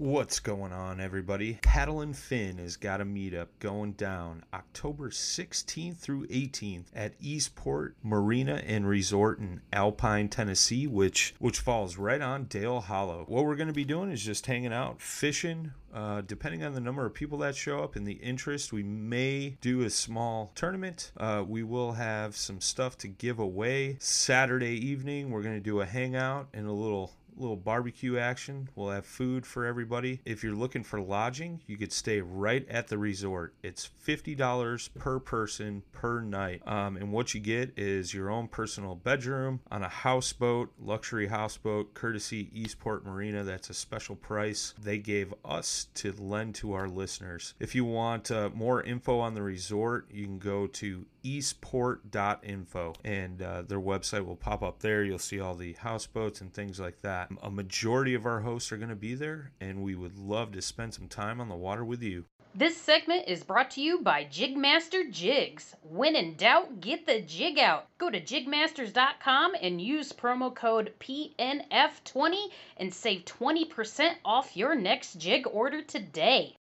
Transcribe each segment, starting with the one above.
What's going on, everybody? Paddle and Fin has got a meetup going down October 16th through 18th at Eastport Marina and Resort in Alpine, Tennessee, which which falls right on Dale Hollow. What we're going to be doing is just hanging out, fishing. Uh, depending on the number of people that show up and the interest, we may do a small tournament. Uh, we will have some stuff to give away. Saturday evening, we're going to do a hangout and a little little barbecue action. We'll have food for everybody. If you're looking for lodging, you could stay right at the resort. It's $50 per person per night. Um, and what you get is your own personal bedroom on a houseboat, luxury houseboat, courtesy Eastport Marina. That's a special price they gave us to lend to our listeners. If you want uh, more info on the resort, you can go to eastport.info and uh, their website will pop up there. You'll see all the houseboats and things like that. A majority of our hosts are going to be there, and we would love to spend some time on the water with you. This segment is brought to you by Jigmaster Jigs. When in doubt, get the jig out. Go to jigmasters.com and use promo code PNF20 and save 20% off your next jig order today.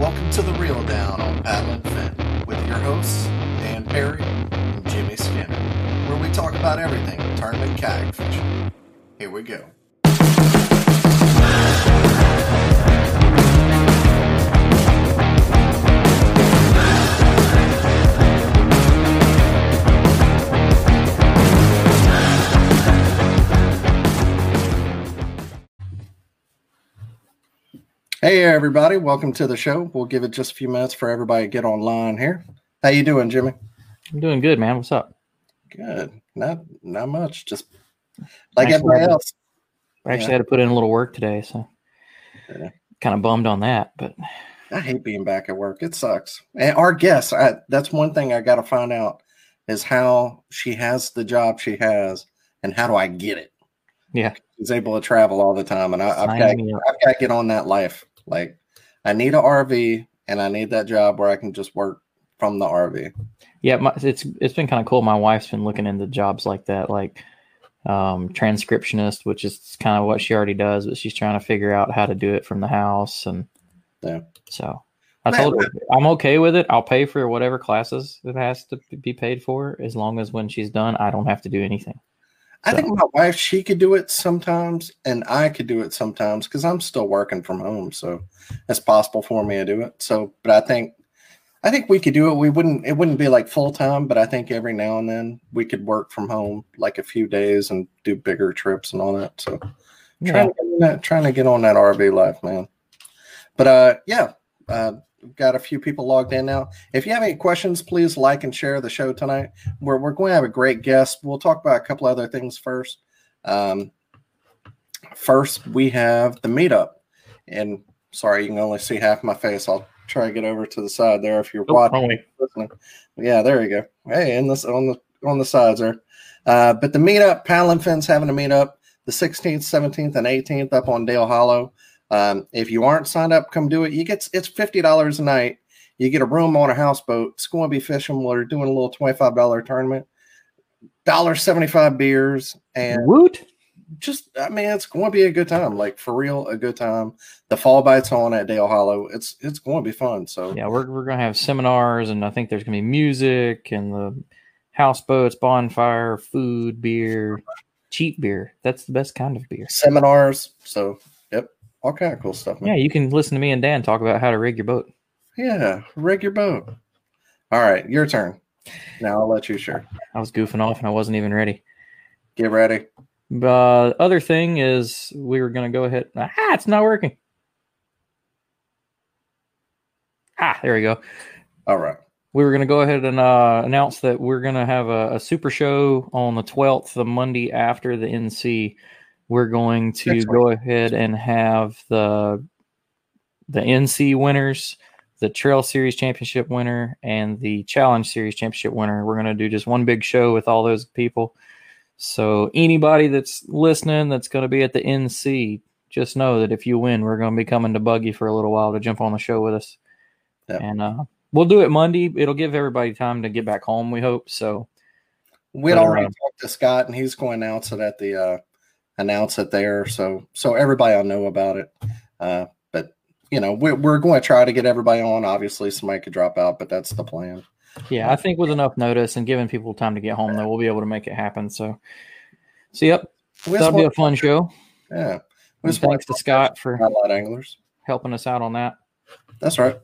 Welcome to the Reel Down on Paddle and Fin with your hosts, Dan Perry and Jimmy Skinner, where we talk about everything tournament kayak fishing. Here we go. Hey everybody, welcome to the show. We'll give it just a few minutes for everybody to get online here. How you doing, Jimmy? I'm doing good, man. What's up? Good. Not not much. Just like everybody I- else. I actually Yeah. had to put in a little work today, so Yeah. kind of bummed on that. But I hate being back at work. It sucks. And our guest, I, that's one thing I got to find out is how she has the job she has, and how do I get it? yeah, She's able to travel all the time, and I, I've got. I've got to get on that life. Like I need a RV, and I need that job where I can just work from the RV. yeah, my, it's it's been kind of cool. My wife's been looking into jobs like that, like um, transcriptionist, which is kind of what she already does, but she's trying to figure out how to do it from the house, and Yeah. so I Man, told her I'm okay with it. I'll pay for whatever classes it has to be paid for, as long as when she's done, I don't have to do anything. I So- think my wife she could do it sometimes, and I could do it sometimes because I'm still working from home, so it's possible for me to do it. So, but I think I think we could do it. We wouldn't. It wouldn't be like full time, but I think every now and then we could work from home like a few days and do bigger trips and all that. So, Yeah. trying to get on that, trying to get on that RV life, man. But uh, yeah, uh, we've got a few people logged in now. If you have any questions, please like and share the show tonight. We're we're going to have a great guest. We'll talk about a couple other things first. Um, first, we have the meetup, and sorry, you can only see half my face. I'll try to get over to the side there if you're Oh, watching. listening. Yeah, there you go. Hey, and this on the on the sides there. Uh, but the meetup, Fins having a meetup the 16th, 17th, and 18th up on Dale Hollow. Um, if you aren't signed up, come do it. You get it's fifty dollars a night. You get a room on a houseboat. It's going to be fishing. We're doing a little twenty five dollar tournament. Dollar seventy five beers and Woot! Just I mean it's going to be a good time. Like for real, a good time. The fall bites on at Dale Hollow. It's it's going to be fun. So Yeah, we're we're gonna have seminars, and I think there's gonna be music and the houseboats, bonfire, food, beer, cheap beer. That's the best kind of beer. seminars. So yep, all kind of cool stuff. Yeah, you can listen to me and Dan talk about how to rig your boat. Yeah, rig your boat. All right, your turn. Now I'll let you share. I was goofing off and I wasn't even ready. Get ready. Uh, other thing is we were gonna go ahead. Ah, it's not working. Ah, there we go. All right. we were going to go ahead and uh, announce that we're going to have a, a super show on the 12th, the Monday after the NC. We're going to Next go ahead and have the the NC winners, the Trail Series Championship winner, and the Challenge Series Championship winner. We're going to do just one big show with all those people. So anybody that's listening that's going to be at the NC, just know that if you win, we're going to be coming to Buggy for a little while to jump on the show with us. Yep. And uh, we'll do it Monday. It'll give everybody time to get back home. We hope so. We'd already uh, talked to Scott, and he's going to announce it at the uh, announce it there, so so everybody will know about it. Uh, but you know, we're we're going to try to get everybody on. Obviously, somebody could drop out, but that's the plan. Yeah, I think with enough notice and giving people time to get home, though, we'll be able to make it happen. So, so yep, We just that'll be a fun show. yeah. We And just want thanks to Scott for highlight anglers. helping us out on that. That's right.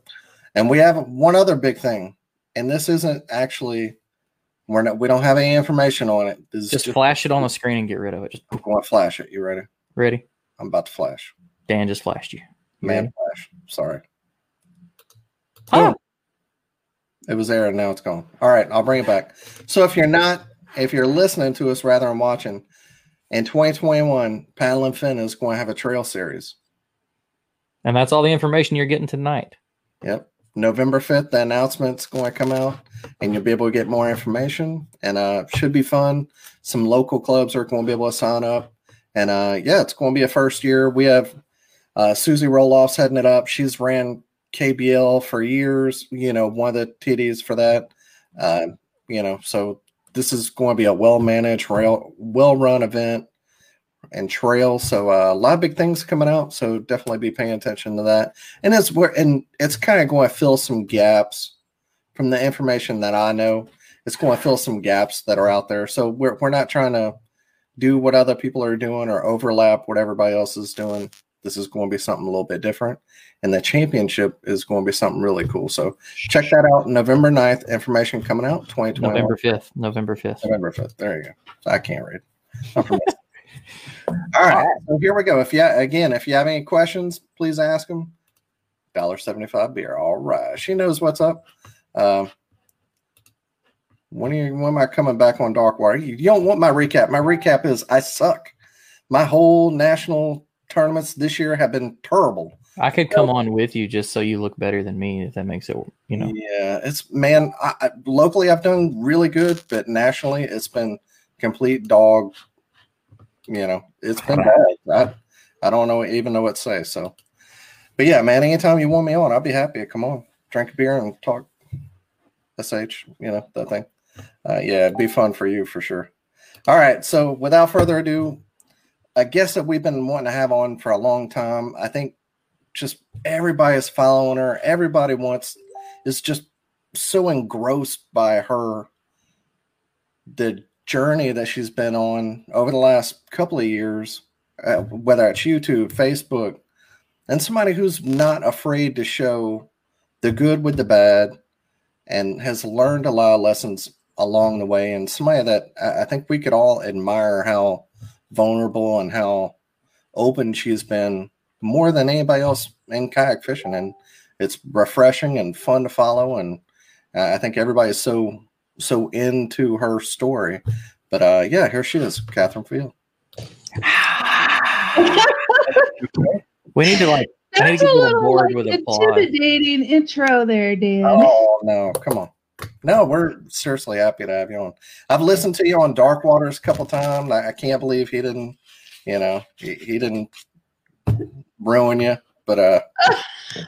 And we have one other big thing, and this isn't actually we're not we don't have any information on it. This is Just flash it on the screen and get rid of it. Just I'm going to flash it. You ready? ready. I'm about to flash. Dan just flashed you. You Man, ready? flash. Sorry. Ah! It was there and now it's gone. All right, I'll bring it back. So if you're not, if you're listening to us rather than watching, in 2021, Paddle and Fin is going to have a trail series. And that's all the information you're getting tonight. Yep. November 5th, the announcement's going to come out and you'll be able to get more information and uh should be fun. Some local clubs are going to be able to sign up. And uh yeah, it's going to be a first year. We have uh Susie Roloff's heading it up. She's ran KBL for years, you know, one of the TDs for that. Uh, you know, so this is going to be a well managed, well run event and trail. So uh, a lot of big things coming out. So definitely be paying attention to that. And it's where and it's kind of going to fill some gaps from the information that I know. It's going to fill some gaps that are out there. So we're we're not trying to do what other people are doing or overlap what everybody else is doing. This is going to be something a little bit different. And the championship is going to be something really cool. So check that out. November 9th, information coming out 2021. November 5th. November 5th. November 5th. There you go. I can't read. All right. So here we go. If you again, if you have any questions, please ask them. Dollar seventy five beer. All right. She knows what's up. Um, when are you, when am I coming back on Dark Water? You, you don't want my recap. My recap is I suck. My whole national tournaments this year have been terrible. I could come on with you just so you look better than me, if that makes it, you know. Yeah, it's man. I, I, locally, I've done really good, but nationally, it's been complete dog. You know, it's been bad. I, I don't know even know what to say. So, but yeah, man. Anytime you want me on, I'll be happy to come on, drink a beer, and talk. Sh, you know that thing. Uh, yeah, it'd be fun for you for sure. All right. So, without further ado, a guest that we've been wanting to have on for a long time. I think just everybody is following her. Everybody wants is just so engrossed by her the journey that she's been on over the last couple of years, uh, whether it's YouTube, Facebook, and somebody who's not afraid to show the good with the bad and has learned a lot of lessons along the way. And somebody that I I think we could all admire how vulnerable and how open she's been more than anybody else in kayak fishing. And it's refreshing and fun to follow. And I think everybody's so so into her story. But uh, yeah, here she is, Katherine Field. We need to like I need That's a little like, intimidating intro there, Dan. Oh no, come on. No, we're seriously happy to have you on. I've listened to you on Dark Waters a couple times. I, I can't believe he didn't, you know, he, he didn't ruin you. But uh,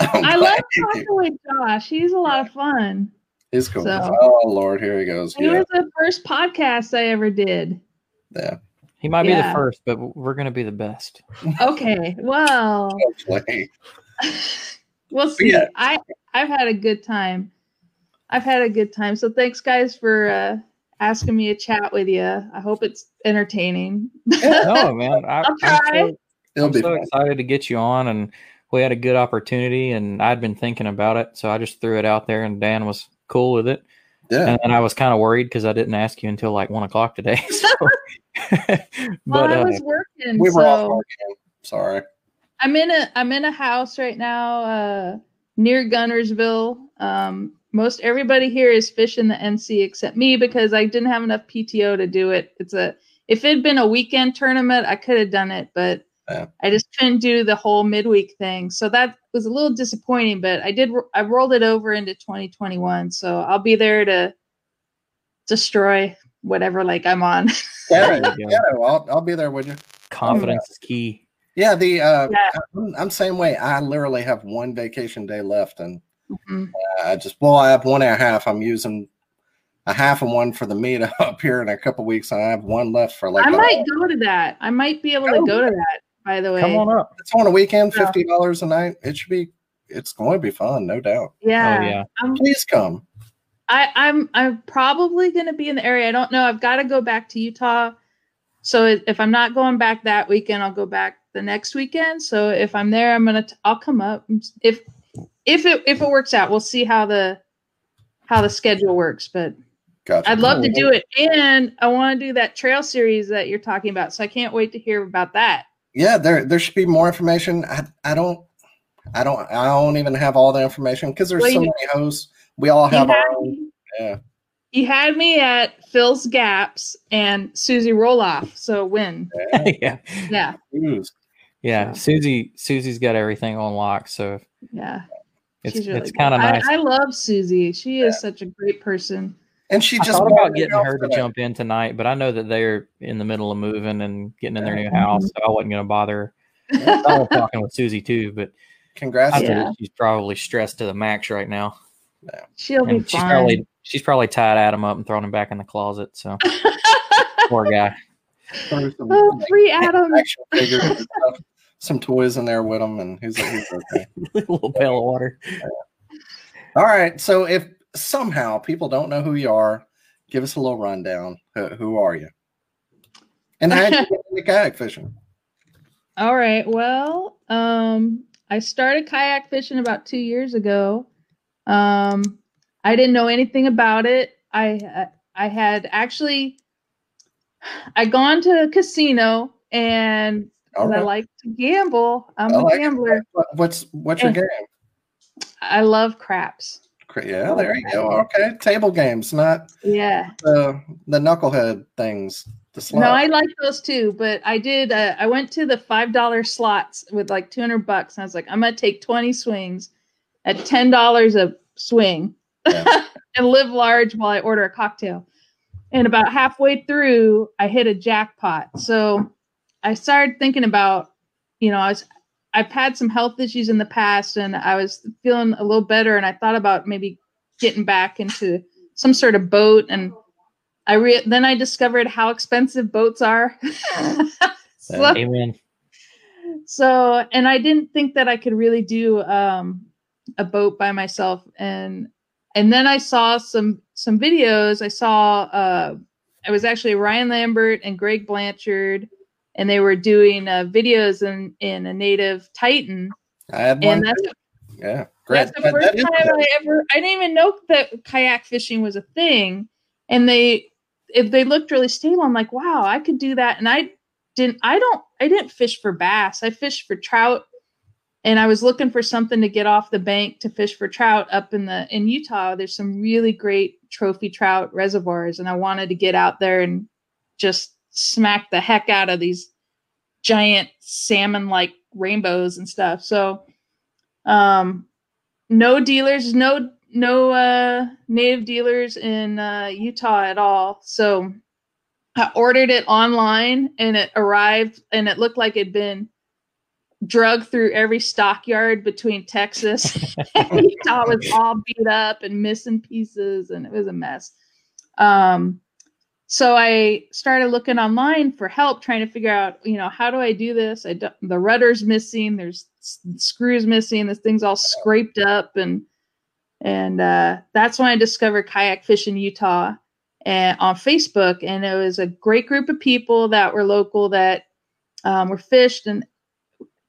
I'm I love talking did. with Josh. He's a lot of fun. He's cool. so- Oh Lord, here he goes. It Yeah, was the first podcast I ever did. yeah. He might be the first, but we're going to be the best. Okay, well, we'll see. Yeah. I I've had a good time. I've had a good time. So thanks, guys, for uh, asking me to chat with you. I hope it's entertaining. No, man. I, I'll I'm try. so, It'll I'm be so excited to get you on, and we had a good opportunity, and I'd been thinking about it, so I just threw it out there, and Dan was cool with it. Yeah. And then I was kind of worried because I didn't ask you until like one o'clock today. So, well, but I uh, working. We were off so our game. Sorry. I'm in a I'm in a house right now uh, near Guntersville. Um, most everybody here is fishing the NC except me because I didn't have enough PTO to do it. It's a if it had been a weekend tournament, I could have done it, but Yeah. I just couldn't do the whole midweek thing. So that was a little disappointing. But I did I rolled it over into 2021, so I'll be there to destroy whatever like I'm on. Yeah, There you yeah. I'll, I'll be there with you. confidence is key. Yeah, the uh, Yeah. I'm, I'm same way. I literally have one vacation day left, and Mhm. I just well, I have one and a half. I'm using a half and one for the meet up here in a couple weeks, and I have one left for like I might go to that. I might be able to Oh, go to that. By the way, Come on up. it's on a weekend, fifty dollars a night. It should be. It's going to be fun, no doubt. Yeah. Oh yeah. I'm Please come. I, I'm I'm probably gonna be in the area. I don't know. I've got to go back to Utah. So if if I'm not going back that weekend, I'll go back the next weekend. So if I'm there, I'm gonna t- I'll come up. If if it if it works out, we'll see how the how the schedule works. But Gotcha. I'd love to do it, and I want to do that trail series that you're talking about. So I can't wait to hear about that. Yeah, there there should be more information. I I don't I don't I don't even have all the information because there's Well, so many hosts. We all have had, our own. me, Yeah. you had me at fills Gaps and Susie Roloff. So win. Yeah. yeah. Yeah, Yeah. Susie Susie's got everything on lock, so yeah. It's She's really it's good. kind of I- nice. I, love Susie. She is such a great person. And she I just thought bought about getting her to today. jump in tonight, but I know that they're in the middle of moving and getting in their new Mhm. house, so I wasn't going to bother. I was talking with Susie too, but Congrats. I to think Yeah. she's probably stressed to the max right now, She'll be and she's fine. probably she's probably tied Adam up and thrown him back in the closet. So poor guy. Throw some, oh, like, free Adam. Action figures and stuff, some toys in there with him, and he's, he's okay. little pail of water. All right. So if somehow people don't know who you are, give us a little rundown. Who, who are you? And how did you get into kayak fishing? All right. Well, um, I started kayak fishing about two years ago. Um, I didn't know anything about it. I I had actually I gone to a casino and I like to gamble. I'm I a like it. gambler. What- What's what's your game? I love craps. Yeah, there you go. Okay, table games, not Yeah. the the knucklehead things. The slot. No, I like those too, but I did. Uh, I went to the five dollar slots with like two hundred bucks, and I was like, I'm gonna take twenty swings at ten dollars a swing, Yeah. and live large while I order a cocktail. And about halfway through, I hit a jackpot. So I started thinking about, you know, I was I've had some health issues in the past, and I was feeling a little better, and I thought about maybe getting back into some sort of boat and I re- then I discovered how expensive boats are. so, Amen. so, and I didn't think that I could really do um, a boat by myself. And and then I saw some some videos. I saw uh, it was actually Ryan Lambert and Greg Blanchard, and they were doing uh, videos in in a native Titan. I had one. And that's yeah, great. that's the That- first that time. I ever. I didn't even know that kayak fishing was a thing, and they if they looked really stable. I'm like, wow, I could do that. And I didn't. I don't. I didn't fish for bass. I fished for trout, and I was looking for something to get off the bank to fish for trout up in the in Utah. There's some really great trophy trout reservoirs, and I wanted to get out there and just smack the heck out of these giant salmon like rainbows and stuff. So, um, no dealers, no no uh, native dealers in uh, Utah at all. So I ordered it online and it arrived and it looked like it'd been drug through every stockyard between Texas and Utah. It was all beat up and missing pieces and it was a mess. Um, so I started looking online for help, trying to figure out, you know, how do I do this? I do, the rudder's missing. There's screws missing. This thing's all scraped up, and and uh, that's when I discovered kayak fishing in Utah and on Facebook, and it was a great group of people that were local that um, were fished and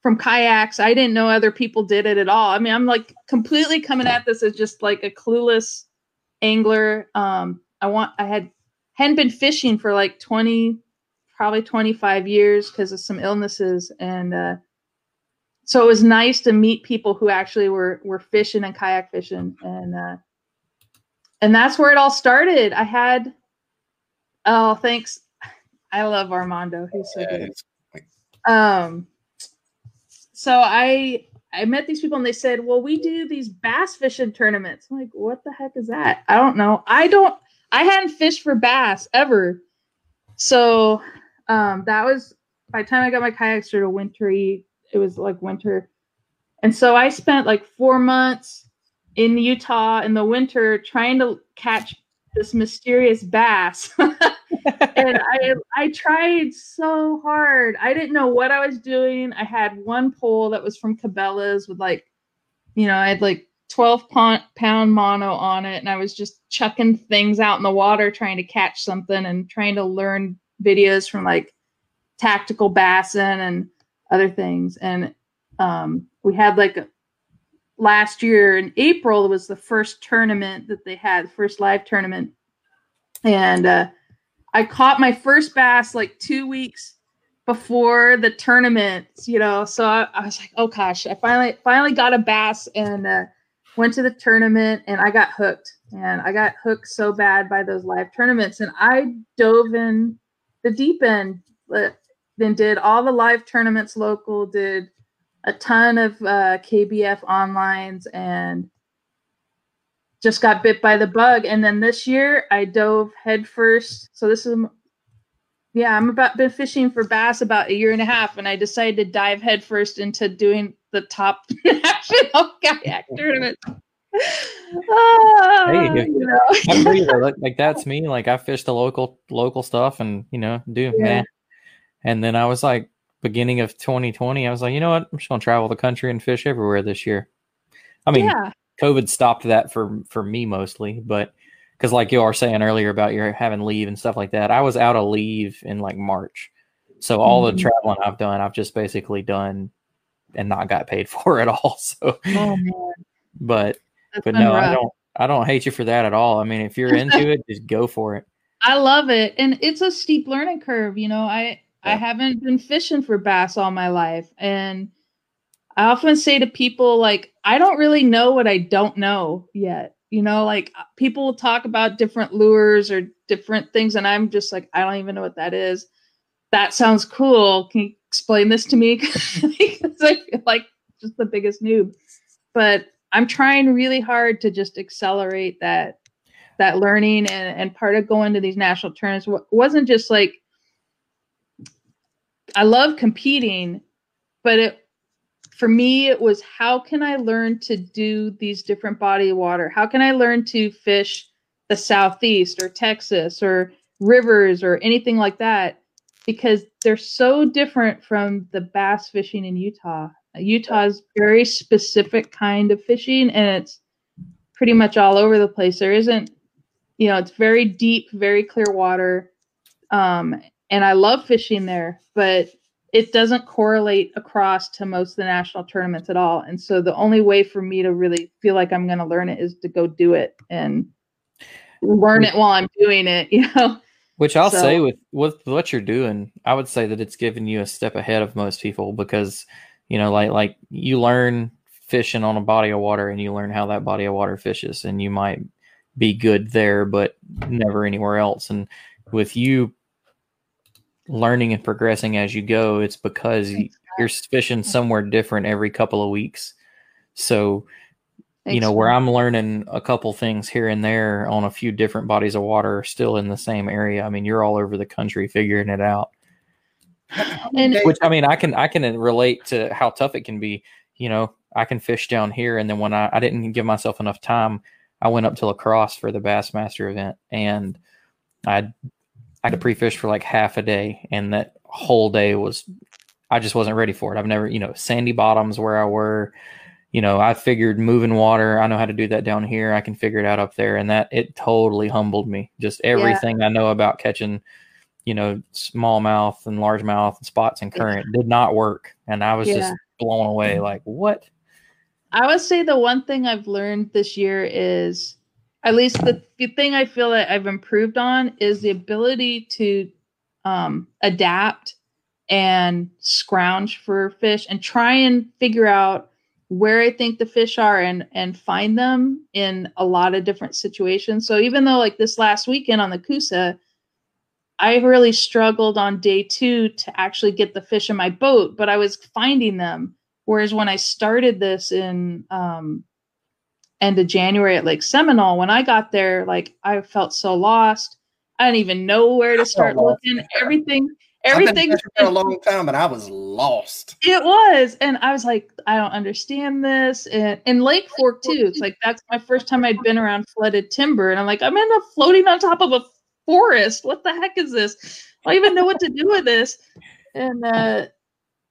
from kayaks. I didn't know other people did it at all. I mean, I'm like completely coming at this as just like a clueless angler. Um, I want I had hadn't been fishing for like 20 probably 25 years because of some illnesses and uh, so it was nice to meet people who actually were were fishing and kayak fishing and uh, and that's where it all started. I had oh thanks. I love armando. He's so good. um so i i met these people and they said well we do these bass fishing tournaments. I'm like what the heck is that? I don't know. I don't I hadn't fished for bass ever. So um, that was by the time I got my kayak started wintry, it was like winter. And so I spent like four months in Utah in the winter trying to catch this mysterious bass. and I I tried so hard. I didn't know what I was doing. I had one pole that was from Cabela's with like, you know, I had like 12 pound mono on it and I was just chucking things out in the water trying to catch something and trying to learn videos from like tactical bassin and other things. And um, we had like last year in April it was the first tournament that they had first live tournament. And uh, I caught my first bass like 2 weeks before the tournament you know so I, I was like oh gosh I finally finally got a bass and uh, went to the tournament and I got hooked. And I got hooked so bad by those live tournaments. And I dove in the deep end, then did all the live tournaments local, did a ton of uh, KBF onlines, and just got bit by the bug. And then this year I dove headfirst. So this is yeah, I'm about been fishing for bass about a year and a half, and I decided to dive headfirst into doing the top national kayak tournament. Ah, hey, you know. Like, like, that's me. Like I fish the local local stuff, and you know, do yeah. man. And then I was like, beginning of 2020, I was like, you know what? I'm just gonna travel the country and fish everywhere this year. I mean, yeah. COVID stopped that for for me mostly, but because like you are saying earlier about your having leave and stuff like that, I was out of leave in like March. So all mm-hmm. the traveling I've done, I've just basically done and not got paid for at all. So, oh, but That's but no, rough. I don't. I don't hate you for that at all. I mean, if you're into it, just go for it. I love it, and it's a steep learning curve. You know, I yeah. I haven't been fishing for bass all my life, and I often say to people like, I don't really know what I don't know yet. You know, like uh, people talk about different lures or different things, and I'm just like, I don't even know what that is. That sounds cool. Can you explain this to me? because I feel like just the biggest noob. But I'm trying really hard to just accelerate that that learning and, and part of going to these national tournaments wasn't just like I love competing, but it for me it was how can i learn to do these different body of water? How can i learn to fish the southeast or texas or rivers or anything like that? Because they're so different from the bass fishing in utah. Utah's very specific kind of fishing and it's pretty much all over the place. There isn't you know it's very deep very clear water um, and i love fishing there but it doesn't correlate across to most of the national tournaments at all. And so the only way for me to really feel like I'm going to learn it is to go do it and learn it while I'm doing it, you know. Which I'll so, say with with what you're doing, I would say that it's giving you a step ahead of most people because you know, like like you learn fishing on a body of water and you learn how that body of water fishes and you might be good there but never anywhere else and with you learning and progressing as you go. It's because you, you're fishing somewhere different every couple of weeks. So, you know, where. I'm learning a couple things here and there on a few different bodies of water, still in the same area. I mean, you're all over the country figuring it out. And Which I mean, I can I can uh, relate to how tough it can be. You know, I can fish down here, and then when I I didn't give myself enough time, I went up to La Crosse for the Bassmaster event, and I I had to pre-fish for like half a day, and that whole day was I just wasn't ready for it. I've never, you know, sandy bottoms where I were. You know, I figured moving water, I know how to do that down here. I can figure it out up there. And that it totally humbled me. Just everything I know about catching, you know, smallmouth and largemouth and spots and current did not work. And I was Yeah. just blown away. Like, what? I would say the one thing I've learned this year is, at least the, the thing I feel that I've improved on is the ability to um, adapt and scrounge for fish and try and figure out where I think the fish are and and find them in a lot of different situations. So even though like this last weekend on the Coosa, I really struggled on day two to actually get the fish in my boat, but I was finding them. Whereas when I started this in um, end of January at Lake Seminole, when I got there, like I felt so lost. I didn't even know where to start looking. there. Everything, I've been everything. for a long time, and I was lost. It was, and I was like, I don't understand this. And and Lake Fork too. It's like that's my first time I'd been around flooded timber, and I'm like, I'm in a floating on top of a forest. What the heck is this? I don't even know what to do with this. And uh,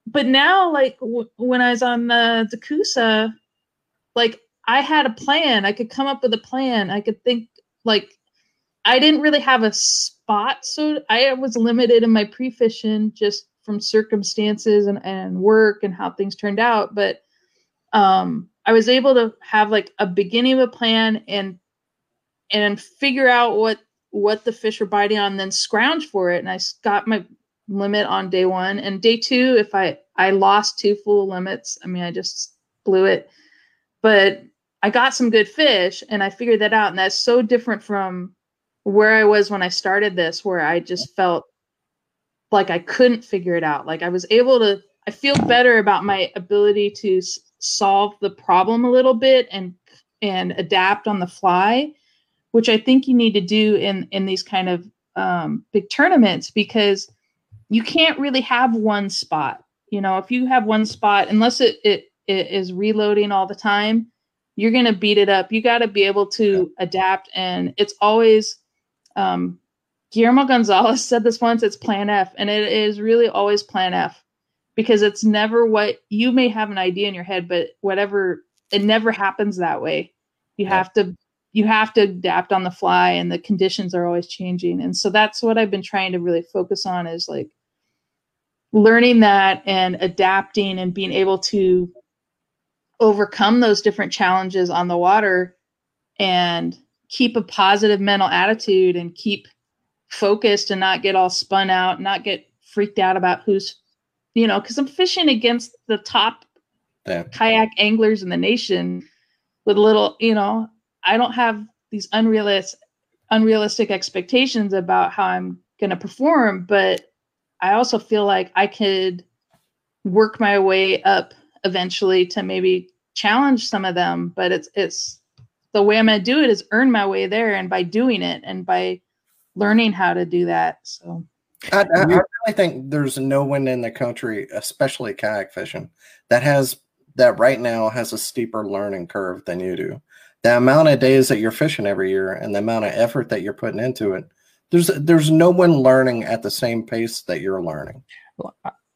but now, like w- when I was on the the Coosa, like I had a plan. I could come up with a plan. I could think like I didn't really have a spot, so I was limited in my pre-fishing just from circumstances and, and work and how things turned out. But um, I was able to have like a beginning of a plan and and figure out what what the fish were biting on, then scrounge for it. And I got my limit on day one. And day two, if I I lost two full limits, I mean I just blew it. But I got some good fish and I figured that out. And that's so different from where I was when I started this, where I just felt like I couldn't figure it out. Like I was able to, I feel better about my ability to s- solve the problem a little bit and and adapt on the fly, which I think you need to do in in these kind of um, big tournaments because you can't really have one spot. You know, if you have one spot, unless it it, it is reloading all the time, you're gonna beat it up. You got to be able to adapt, and it's always um, Guillermo Gonzalez said this once. It's Plan F, and it is really always Plan F because it's never what you may have an idea in your head, but whatever it never happens that way. You Yeah. have to you have to adapt on the fly, and the conditions are always changing. And so that's what I've been trying to really focus on is like learning that and adapting and being able to overcome those different challenges on the water and keep a positive mental attitude and keep focused and not get all spun out, not get freaked out about who's, you know, because I'm fishing against the top Yeah. kayak anglers in the nation with little, you know, I don't have these unrealistic unrealistic expectations about how I'm going to perform, but I also feel like I could work my way up eventually to maybe challenge some of them, but it's it's the way I'm going to do it is earn my way there and by doing it and by learning how to do that. So I, I, I really think there's no one in the country, especially kayak fishing, that has that right now has a steeper learning curve than you do. The amount of days that you're fishing every year and the amount of effort that you're putting into it, there's there's no one learning at the same pace that you're learning.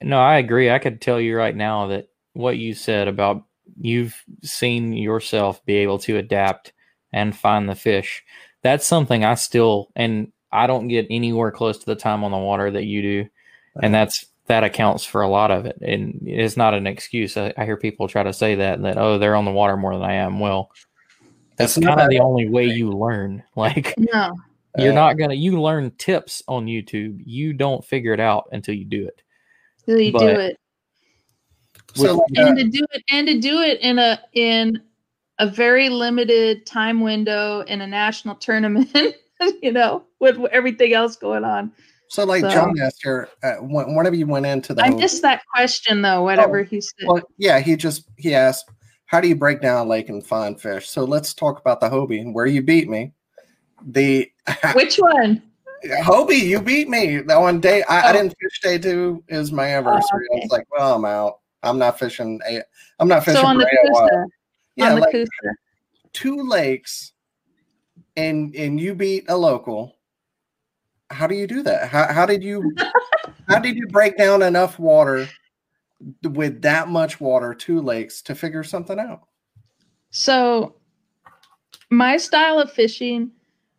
No, I agree. I could tell you right now that what you said about you've seen yourself be able to adapt and find the fish. That's something I still and I don't get anywhere close to the time on the water that you do. And that's that accounts for a lot of it. And it's not an excuse. I, I hear people try to say that that oh they're on the water more than I am. Well, that's It's not kind of the only way you learn. Like no, you're Uh, not gonna you learn tips on YouTube. You don't figure it out until you do it. really do But- it. So, and to do it and to do it in a in a very limited time window in a national tournament you know with everything else going on So, like So- John asked her, uh, when- whenever you went into the I missed that question though. Whatever he said. Well, yeah, he just he asked, "How do you break down a lake and find fish?" So let's talk about the Hobie, and where you beat me. The Which one? Hobie, you beat me that one day. I, I Oh. didn't fish day two. Is my anniversary. I okay. was like, "Well, I'm out. I'm not fishing. A, I'm not fishing." So on the Coosa. yeah, on the like Coosa. two lakes, and and you beat a local. How do you do that? How how did you how did you break down enough water with that much water, two lakes, to figure something out? So my style of fishing,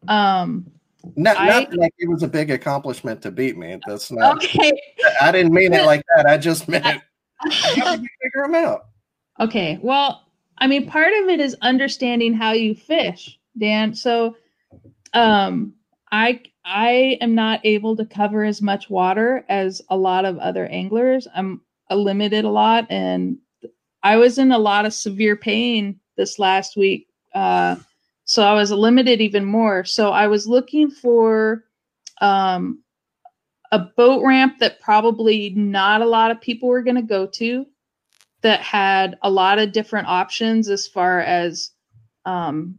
um, Not, I- not like it was a big accomplishment to beat me. That's not. okay, I didn't mean it like that. I just meant figure them out? okay. Well, I mean, part of it is understanding how you fish, Dan. So, um, I I am not able to cover as much water as a lot of other anglers. I'm limited a lot, and I was in a lot of severe pain this last week. Uh, so I was limited even more. So I was looking for um, a boat ramp that probably not a lot of people were going to go to, that had a lot of different options as far as um,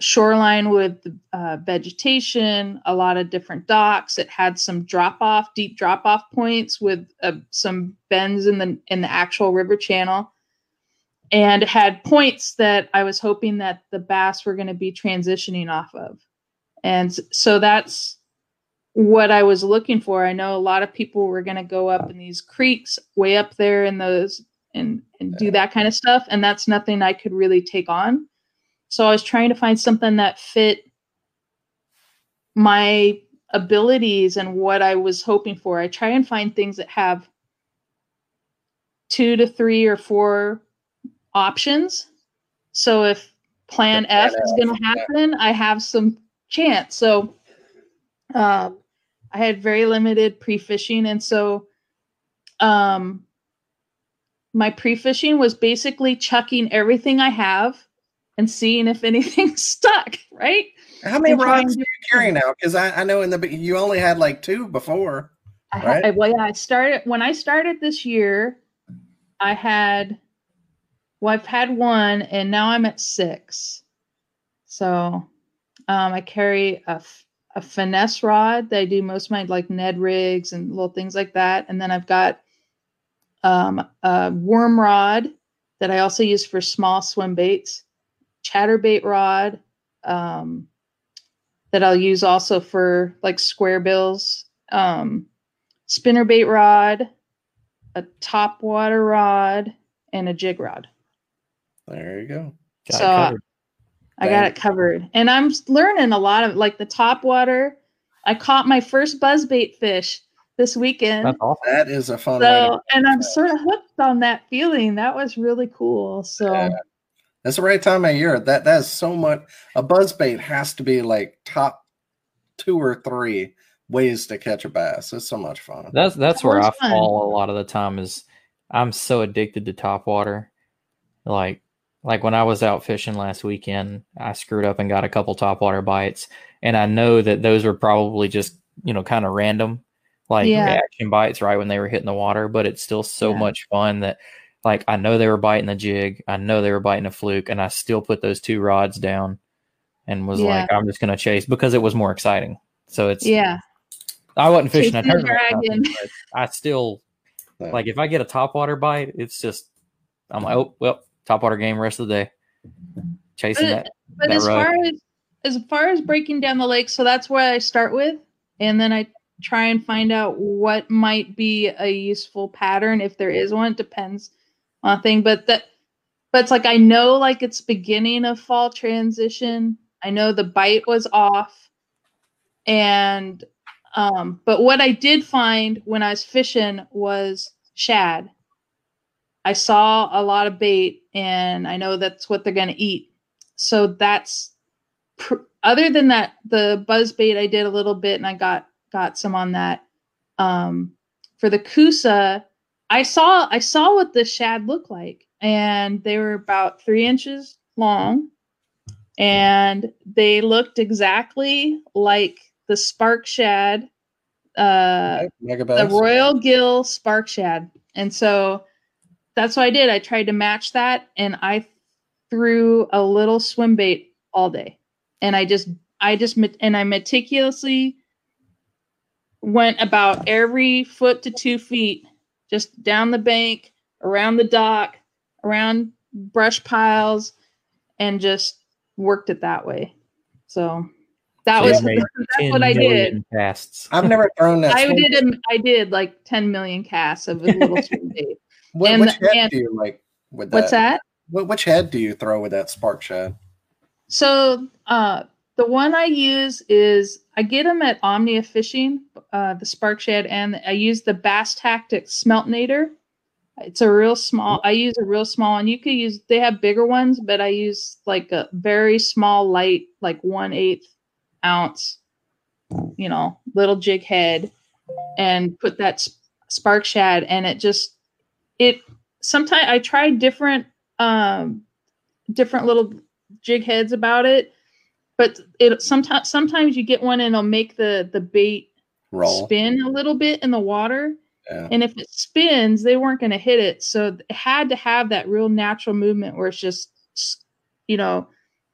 shoreline with uh, vegetation, a lot of different docks. It had some drop off, deep drop off points with uh, some bends in the in the actual river channel, and it had points that I was hoping that the bass were going to be transitioning off of, and so that's what I was looking for. I know a lot of people were going to go up in these creeks way up there in those and and do that kind of stuff, and that's nothing I could really take on. So I was trying to find something that fit my abilities and what I was hoping for. I try and find things that have two to three or four options. So if plan F is going to happen, I have some chance. So um, I had very limited pre fishing. And so um, my pre fishing was basically chucking everything I have and seeing if anything stuck, right? How many And rods do you carry now? Because I, I know in the you only had like two before. I, Right. Well, yeah, I started when I started this year. I had, well, I've had one, and now I'm at six. So, um, I carry a f- a finesse rod that I do most of my like Ned rigs and little things like that, and then I've got um, a worm rod that I also use for small swim baits, chatterbait rod um, that I'll use also for like square bills. Um, spinnerbait rod, a top water rod, and a jig rod. There you go. Got So, uh. I got it covered. And I'm learning a lot of like the top water. I caught my first buzzbait fish this weekend. That's awesome. That is a fun. So, and I'm sort of hooked on that feeling. That was really cool. So, Yeah. That's the right time of year. That that is so much. A buzz bait has to be like top two or three ways to catch a bass. It's so much fun. That's that's That where I fun. fall a lot of the time is I'm so addicted to top water. Like like when I was out fishing last weekend, I screwed up and got a couple top water bites. And I know that those were probably just, you know, kind of random, like Yeah. reaction bites right when they were hitting the water, but it's still so Yeah. much fun that like I know they were biting a jig, I know they were biting a fluke, and I still put those two rods down and was Yeah. like, I'm just gonna chase because it was more exciting. So it's yeah. I wasn't fishing a Chasing the tournament, or nothing, but I still like if I get a top water bite, it's just I'm like, oh well, top water game rest of the day. Chasing But- that. But that as rug. far as as far as breaking down the lake, so that's where I start with, and then I try and find out what might be a useful pattern if there is one. It depends on thing, but that but it's like I know like it's beginning of fall transition. I know the bite was off, and um, but what I did find when I was fishing was shad. I saw a lot of bait, and I know that's what they're going to eat. So that's pr- other than that, the buzz bait I did a little bit, and I got got some on that. Um, for the Coosa, I saw I saw what the shad looked like, and they were about three inches long, and they looked exactly like the spark shad uh, the. Royal Gill Spark Shad. And so that's what I did. I tried to match that and I threw a little swim bait all day. And I just, I just, and I meticulously went about every foot to two feet, just down the bank, around the dock, around brush piles, and just worked it that way. So that So was that's what I did. Casts. I've never thrown that. I did a, I did like 10 million casts of a little swim bait. Wh- and which head and- do you like with that? What's that? Wh- Which head do you throw with that spark shad? So uh, the one I use is I get them at Omnia Fishing, uh, the Spark shad, and I use the Bass Tactics Smeltinator. It's a real small. I use a real small one. You could use. They have bigger ones, but I use like a very small, light, like one eighth ounce, you know, little jig head, and put that sp- spark shad, and it just it. Sometimes I tried different, um, different little jig heads about it, but it sometimes sometimes you get one and it'll make the the bait Roll. spin a little bit in the water. Yeah. And if it spins, they weren't going to hit it. So it had to have that real natural movement where it's just, you know,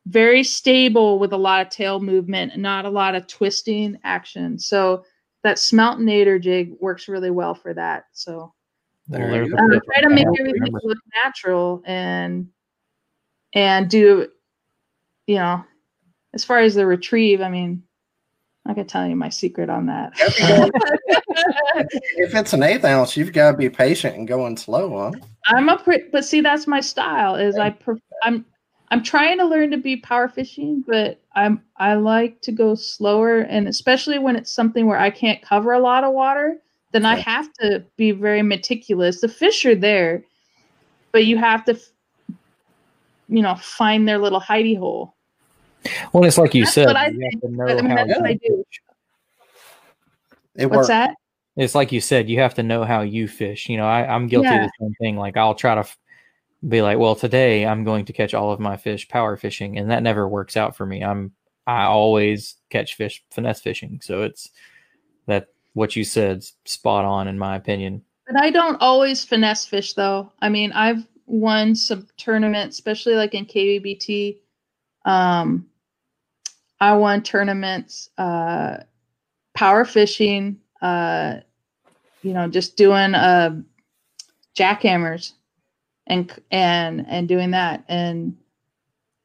very stable with a lot of tail movement and not a lot of twisting action. So that smeltinator jig works really well for that. So There Well, you there's um, try to make everything look natural and and do you know as far as the retrieve i mean i could tell you my secret on that if it's an eighth ounce, you've got to be patient and going slow, huh? i'm a pre- but see that's my style is i pref- i'm i'm trying to learn to be power fishing but i'm i like to go slower and especially when it's something where i can't cover a lot of water then i have to be very meticulous the fish are there but you have to you know find their little hidey hole Well, it's like you That's said. what I you have to know I mean, how that's I you- do. It What's works. that? It's like you said. You have to know how you fish. You know, I, I'm guilty Yeah. of the same thing. Like I'll try to f- be like, well, today I'm going to catch all of my fish power fishing, and that never works out for me. I'm I always catch fish finesse fishing. So it's that what you said spot on in my opinion. But I don't always finesse fish though. I mean, I've won some tournaments, especially like in KBBT. Um, I won tournaments, uh, power fishing, uh, you know, just doing uh, jackhammers and and and doing that. And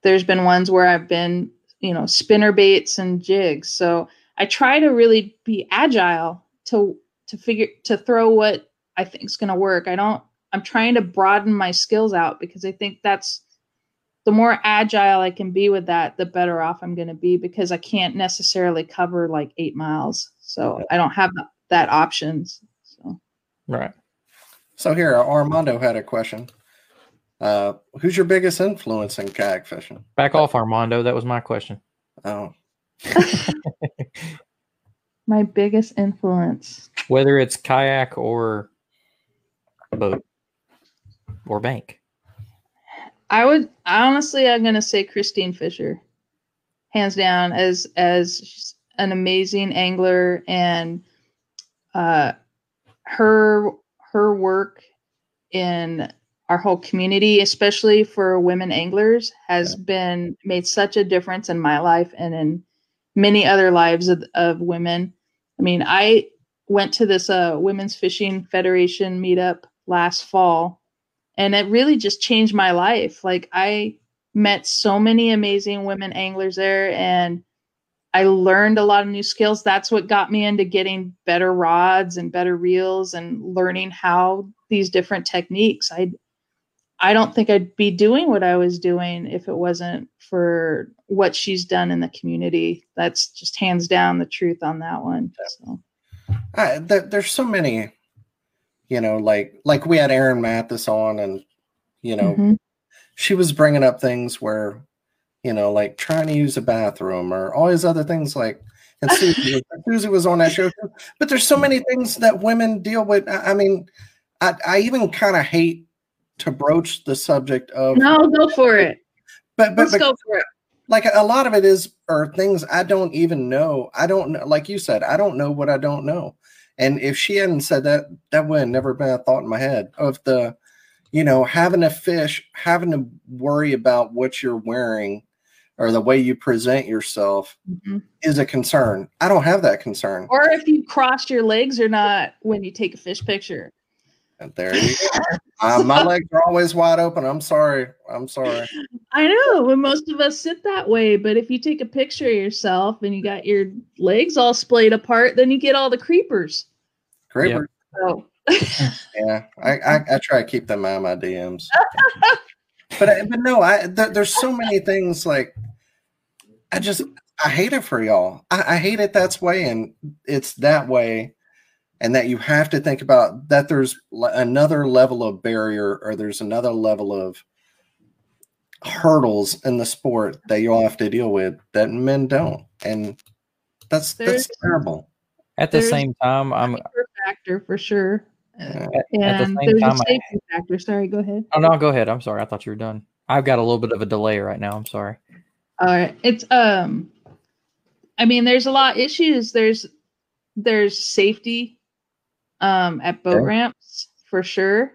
there's been ones where I've been, you know, spinner baits and jigs. So I try to really be agile to to figure to throw what I think is going to work. I don't. I'm trying to broaden my skills out because I think that's the more agile I can be with that, the better off I'm going to be because I can't necessarily cover like eight miles, so I don't have that, that options. So Right. So here, Armando had a question. Uh, who's your biggest influence in kayak fishing? Back off, Armando. That was my question. Oh, my biggest influence. Whether it's kayak or boat or bank. I would honestly, I'm gonna say Christine Fisher, hands down, as as an amazing angler and uh, her her work in our whole community, especially for women anglers, has been made such a difference in my life and in many other lives of, of women. I mean, I went to this uh, Women's Fishing Federation meetup last fall and it really just changed my life. Like i met so many amazing women anglers there and i learned a lot of new skills. That's what got me into getting better rods and better reels and learning how these different techniques. I i don't think i'd be doing what i was doing if it wasn't for what she's done in the community that's just hands down the truth on that one so I, there, there's so many. You know, like like we had Aaron Mathis on, and you know, Mhm. she was bringing up things where, you know, like trying to use a bathroom or all these other things like. And Susie, was- Susie was on that show too. But there's so many things that women deal with. I I mean, I, I even kind of hate to broach the subject of. no go for it but but, let's but go for it like a lot of it is are things I don't even know. I don't know, like you said, I don't know what I don't know. And if she hadn't said that, that would have never been a thought in my head of the, you know, having a fish, having to worry about what you're wearing or the way you present yourself Mhm. is a concern. I don't have that concern. Or if you cross your legs or not when you take a fish picture. And there you go. Uh, my legs are always wide open. I'm sorry. I'm sorry. I know when most of us sit that way, but if you take a picture of yourself and you got your legs all splayed apart, then you get all the creepers. Creeper. So Yeah, I, I I try to keep them out of my DMs. but I- but no, I th- there's so many things like I just I hate it for y'all. I, I hate it that's way, and it's that way, and that you have to think about that. There's another level of barrier, or there's another level of hurdles in the sport that you'll have to deal with that men don't, and that's There's- that's terrible. At the There's- same time, I'm. fear factor for sure. Yeah. At, And at the same there's time, a I, safety factor. Sorry, go ahead. oh no, go ahead. I'm sorry. I thought you were done. I've got a little bit of a delay right now. I'm sorry. All right. It's um I mean there's a lot of issues. There's there's safety um at boat Okay. ramps for sure.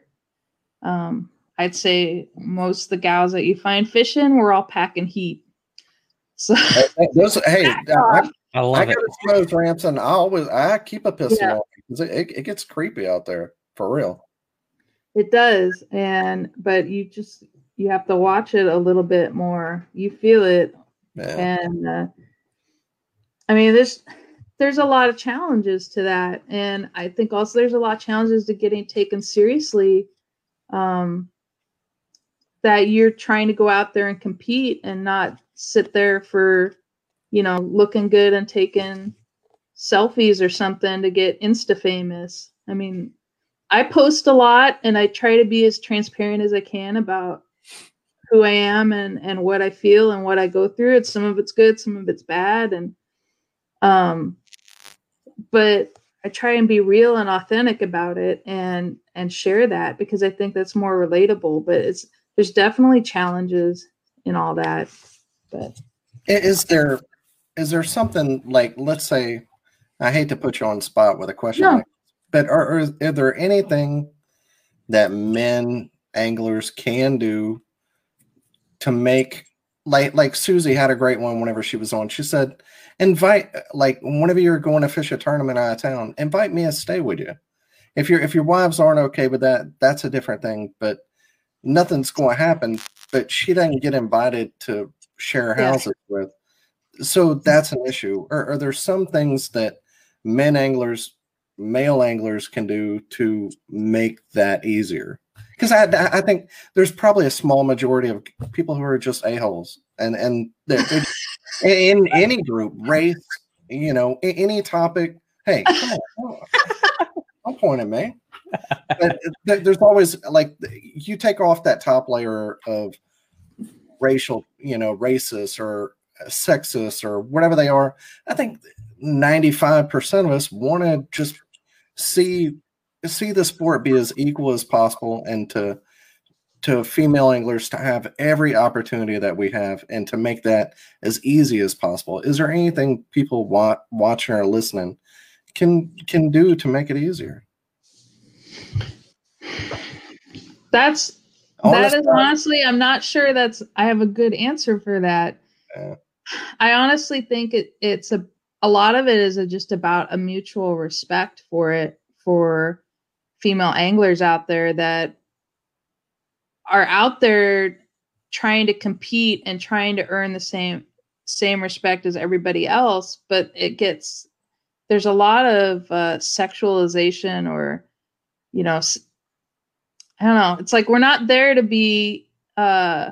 Um I'd say most of the gals that you find fishing, we're all packing heat. So Hey, Those, hey, I, I I love it. got to those ramps, and I always I keep a pistol Yeah. because it, it, it gets creepy out there for real. it does. And but you just you have to watch it a little bit more. You feel it Yeah. and uh, I mean, there's there's a lot of challenges to that, and I think also there's a lot of challenges to getting taken seriously. Um, that you're trying to go out there and compete and not sit there for, you know, looking good and taking selfies or something to get insta famous. I mean, I post a lot and I try to be as transparent as I can about who I am and and what I feel and what I go through. It's some of it's good, some of it's bad, and um, but I try and be real and authentic about it and and share that because I think that's more relatable. But it's there's definitely challenges in all that. But Is there is there something like let's say I hate to put you on the spot with a question, No. like, but are, are, is there anything that men anglers can do to make like like Susie had a great one whenever she was on. She said, invite like whenever you're going to fish a tournament out of town, invite me to stay with you. If your if your wives aren't okay with that, that's a different thing. But nothing's going to happen. But she doesn't get invited to share Yeah. houses with. So that's an issue. Or are there some things that men anglers, male anglers can do to make that easier? Because I, I think there's probably a small majority of people who are just a holes, and and they're, they're- in any group, race, you know, any topic. Hey, come on, don't point at me. But there's always like you take off that top layer of racial, you know, racist or sexist or whatever they are. I think 95% of us want to just see see the sport be as equal as possible and to to female anglers to have every opportunity that we have and to make that as easy as possible. Is there anything people want watching or listening can can do to make it easier? that's that is honestly, I'm not sure that's I have a good answer for that. Yeah. I honestly think it it's a a lot of it is a, just about a mutual respect for it for female anglers out there that are out there trying to compete and trying to earn the same same respect as everybody else but it gets there's a lot of uh, sexualization or you know i don't know. It's like we're not there to be uh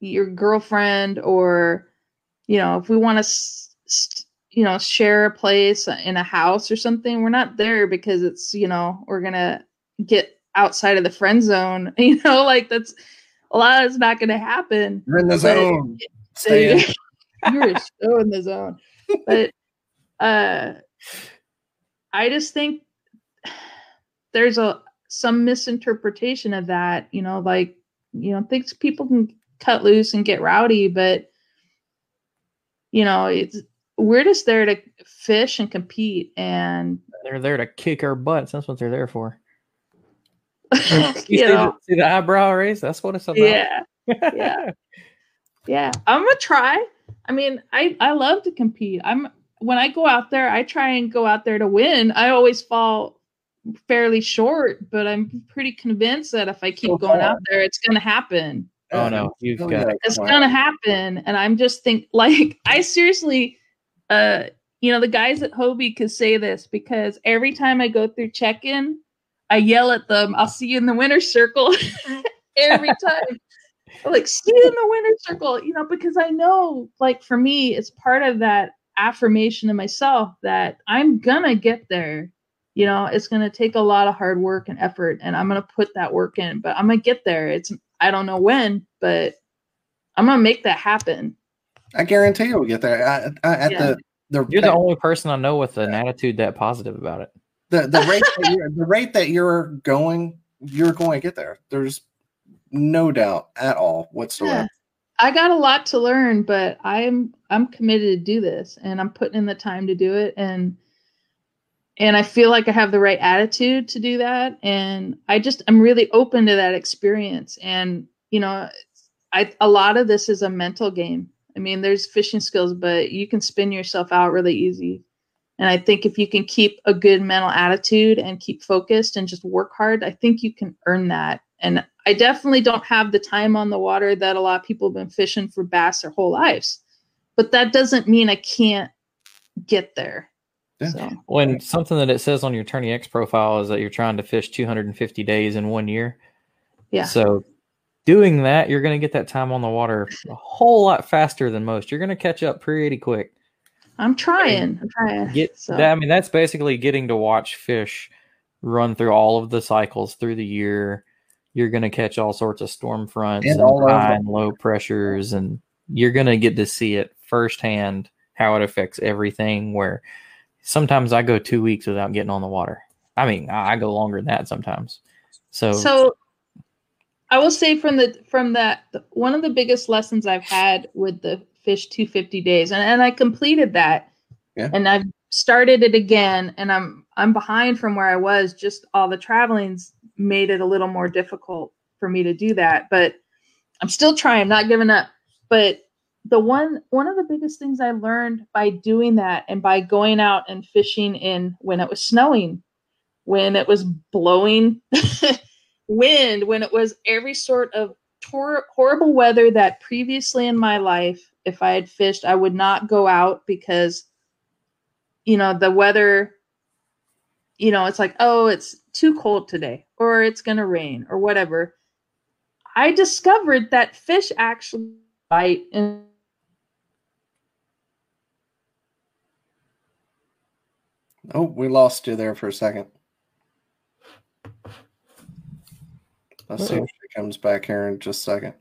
your girlfriend or you know if we want to st- you know share a place in a house or something we're not there because it's you know we're gonna get outside of the friend zone you know like that's a lot of it's not gonna happen You're in the But- zone. Stay in. you're so in the zone but uh i just think there's a some misinterpretation of that you know like you know thinks people can cut loose and get rowdy but you know, it's we're just there to fish and compete and They're there to kick our butts. That's what they're there for. you You see, know, the, see the eyebrow raise? That's what it's about. yeah. yeah. Yeah. I'm gonna try. I mean i i love to compete. I'm when i go out there i try and go out there to win. I always fall fairly short but i'm pretty convinced that if i keep So going out there it's gonna happen. Oh no, you've Oh, got yeah, it's gonna happen and i'm just think like i seriously uh you know the guys at hobie could say this because every time i go through check-in i yell at them i'll see you in the winner's circle. Every time. I'm like see you in the winner's circle you know because i know like for me it's part of that affirmation of myself that i'm gonna get there. You know it's gonna take a lot of hard work and effort and i'm gonna put that work in but i'm gonna get there. It's i don't know when but i'm gonna make that happen. I guarantee you'll get there. I, I, at Yeah. the the you're the only person I know with an attitude that positive about it. The, the rate that you're, the rate that you're going, you're going to get there. There's no doubt at all whatsoever. Yeah. I got a lot to learn, but I'm I'm committed to do this and I'm putting in the time to do it and and I feel like I have the right attitude to do that and I just I'm really open to that experience and you know I a lot of this is a mental game. I mean, there's fishing skills, but you can spin yourself out really easy. And I think if you can keep a good mental attitude and keep focused and just work hard, I think you can earn that. And I definitely don't have the time on the water that a lot of people have been fishing for bass their whole lives. But that doesn't mean I can't get there. Yeah. So When something that it says on your Tourney X profile is that you're trying to fish 250 days in one year. Yeah. So doing that, you're going to get that time on the water a whole lot faster than most. You're going to catch up pretty quick. I'm trying. I'm trying. Get so that. I mean, that's basically getting to watch fish run through all of the cycles through the year. You're going to catch all sorts of storm fronts And and, high and low pressures, and you're going to get to see it firsthand how it affects everything. Where sometimes I go two weeks without getting on the water. I mean, I I go longer than that sometimes. So, so I will say from the from that one of the biggest lessons I've had with the fish 250 days and, and I completed that Yeah. and I've started it again and I'm I'm behind from where I was just all the traveling's made it a little more difficult for me to do that but I'm still trying I'm not giving up but the one one of the biggest things I learned by doing that and by going out and fishing in when it was snowing when it was blowing wind when it was every sort of tor- horrible weather that previously in my life if i had fished i would not go out because you know the weather you know it's like oh it's too cold today or it's going to rain or whatever i discovered that fish actually bite and Oh, we lost you there for a second. Let's see Uh-oh. if she comes back here in just a second.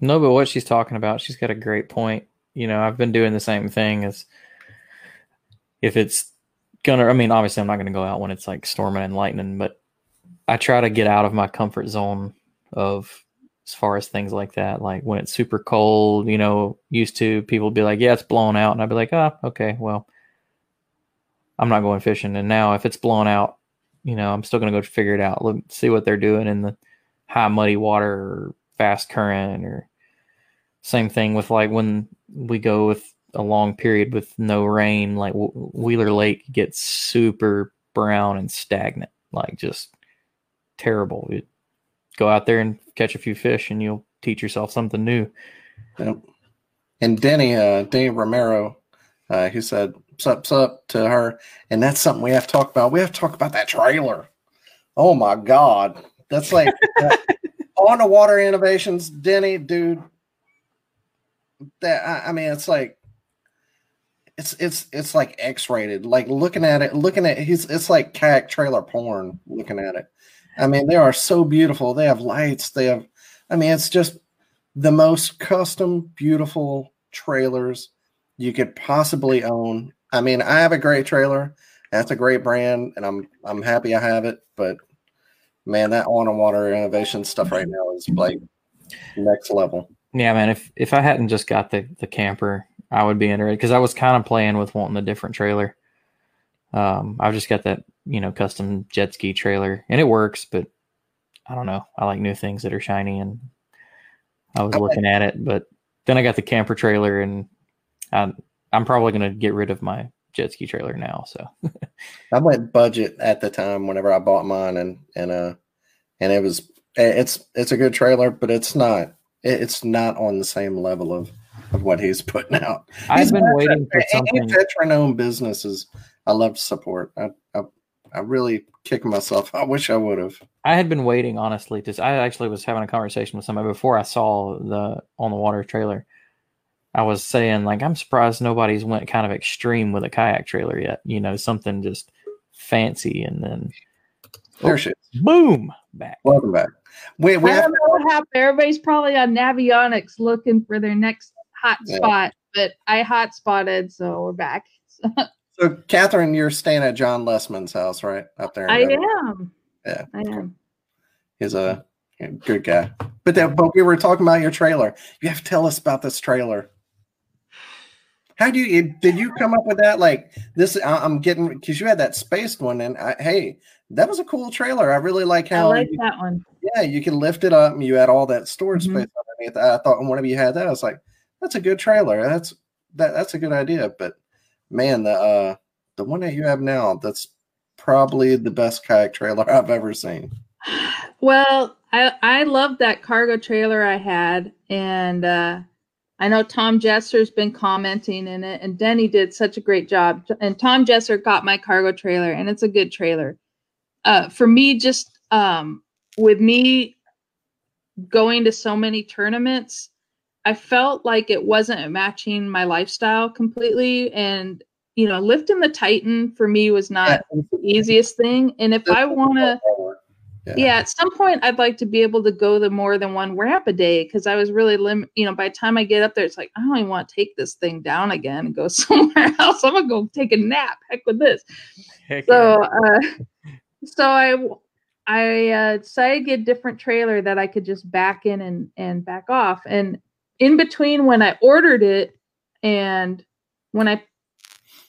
No, but what she's talking about, she's got a great point. You know, I've been doing the same thing as if it's gonna, I mean, obviously, I'm not gonna go out when it's like storming and lightning, but I try to get out of my comfort zone of as far as things like that. Like when it's super cold, you know, used to people be like, yeah, it's blown out. And I'd be like, oh, okay, well, I'm not going fishing. And now if it's blown out, you know, I'm still to go figure it out. Look, see what they're doing in the high muddy water or fast current or same thing with like when we go with a long period with no rain, like Wheeler Lake gets super brown and stagnant, like just terrible. You go out there and catch a few fish and you'll teach yourself something new. Yep. And Denny, uh, Denny Romero, uh, he said, sup, sup to her. And that's something we have to talk about. We have to talk about that trailer. Oh my God. That's like uh, on the water innovations, Denny, dude. That I, I mean, it's like it's it's it's like X-rated. Like looking at it, looking at he's it's like kayak trailer porn. Looking at it, I mean, they are so beautiful. They have lights. They have, I mean, it's just the most custom, beautiful trailers you could possibly own. I mean, I have a great trailer. That's a great brand, and I'm I'm happy I have it. But man, that on and water innovation stuff right now is like next level. Yeah, man. If if I hadn't just got the the camper, I would be interested because I was kind of playing with wanting a different trailer. Um, I've just got that you know custom jet ski trailer, and it works, but I don't know. I like new things that are shiny, and I was I looking at it, but then I got the camper trailer, and I'm I'm probably gonna get rid of my jet ski trailer now. So I went budget at the time whenever I bought mine, and and uh, and it was it's it's a good trailer, but it's not it's not on the same level of of what he's putting out. I've He's been waiting for something. veteran-owned businesses. I love to support. I, I I really kick myself. I wish I would have. I had been waiting honestly to I actually was having a conversation with somebody before I saw the on the water trailer. I was saying like I'm surprised nobody's went kind of extreme with a kayak trailer yet. You know, something just fancy and then There she is. boom back. Welcome back. We we I don't know what happened. Everybody's probably on Navionics looking for their next hot Yeah. spot, but I hot spotted, so we're back. so Katherine, you're staying at John Lessman's house, right up there. I Denver. am. Yeah. I am. He's a good guy. But that, but we were talking about your trailer. You have to tell us about this trailer. How do you did you come up with that? Like this, I'm getting because you had that spaced one, and I, hey, that was a cool trailer. I really like how I like you- that one. yeah, you can lift it up and you had all that storage Mhm. space underneath. I thought whenever you had that, I was like, that's a good trailer. That's that that's a good idea. But man, the uh the one that you have now, that's probably the best kayak trailer I've ever seen. Well, I I loved that cargo trailer I had, and uh, I know Tom Jesser's been commenting in it, and Denny did such a great job. And Tom Jesser got my cargo trailer, and it's a good trailer. Uh, for me, just um, with me going to so many tournaments, I felt like it wasn't matching my lifestyle completely, and you know, lifting the Titan for me was not the easiest thing. And if I want to yeah. at some point I'd like to be able to go to more than one ramp a day because I was really lim you know, by the time I get up there, it's like I don't even want to take this thing down again and go somewhere else. I'm gonna go take a nap. Heck with this. Heck So uh so I I uh decided to get a different trailer that I could just back in and and back off. And in between when I ordered it and when I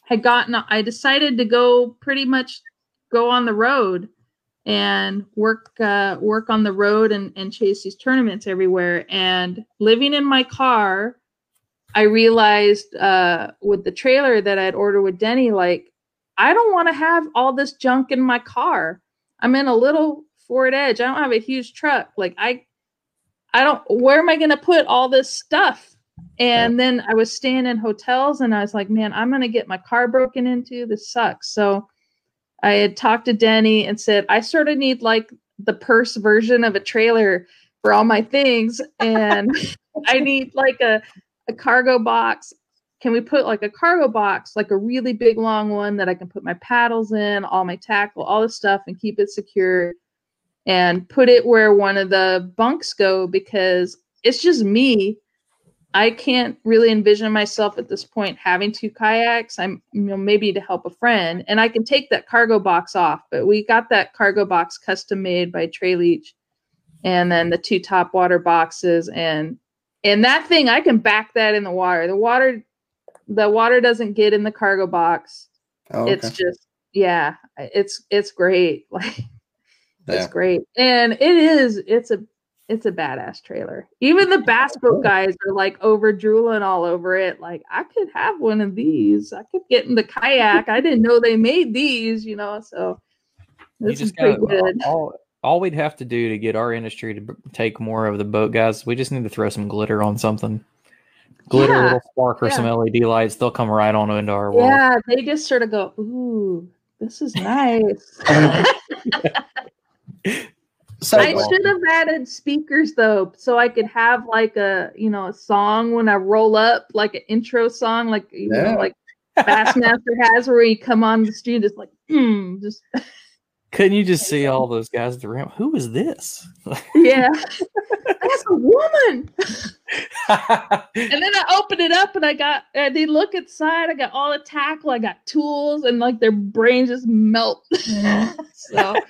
had gotten I decided to go pretty much go on the road and work uh, work on the road and, and chase these tournaments everywhere. And living in my car, I realized uh, with the trailer that I'd ordered with Denny, like I don't want to have all this junk in my car. I'm in a little Ford Edge. I don't have a huge truck. Like I, I don't. Where am I going to put all this stuff? And then I was staying in hotels, and I was like, man, I'm going to get my car broken into. This sucks. So I had talked to Denny and said, I sort of need like the purse version of a trailer for all my things. And I need like a, a cargo box. Can we put like a cargo box, like a really big long one that I can put my paddles in, all my tackle, all this stuff, and keep it secure and put it where one of the bunks go because it's just me. I can't really envision myself at this point having two kayaks. I'm, you know, maybe to help a friend, and I can take that cargo box off. But we got that cargo box custom made by Trey Leach, and then the two top water boxes, and and that thing I can back that in the water. The water, the water doesn't get in the cargo box. Oh, okay. It's just yeah, it's it's great. Like it's great, and it is. It's a it's a badass trailer. Even the bass boat guys are like over drooling all over it. Like I could have one of these. I could get in the kayak. I didn't know they made these. You know, so this is pretty gotta, good. all, all we'd have to do to get our industry to take more of the boat guys, we just need to throw some glitter on something. Glitter, Yeah, little spark, or yeah. some LED lights. They'll come right on into our world. Yeah, they just sort of go, ooh, this is nice. So I should have added speakers though, so I could have like a you know a song when I roll up, like an intro song, like you Yeah. know, like Bassmaster has, where you come on the street, just like, hmm, just Couldn't you just see all those guys at the ramp? Who is this? yeah, that's a woman. And then I open it up and I got, uh, they look inside. I got all the tackle, I got tools, and like their brains just melt. so,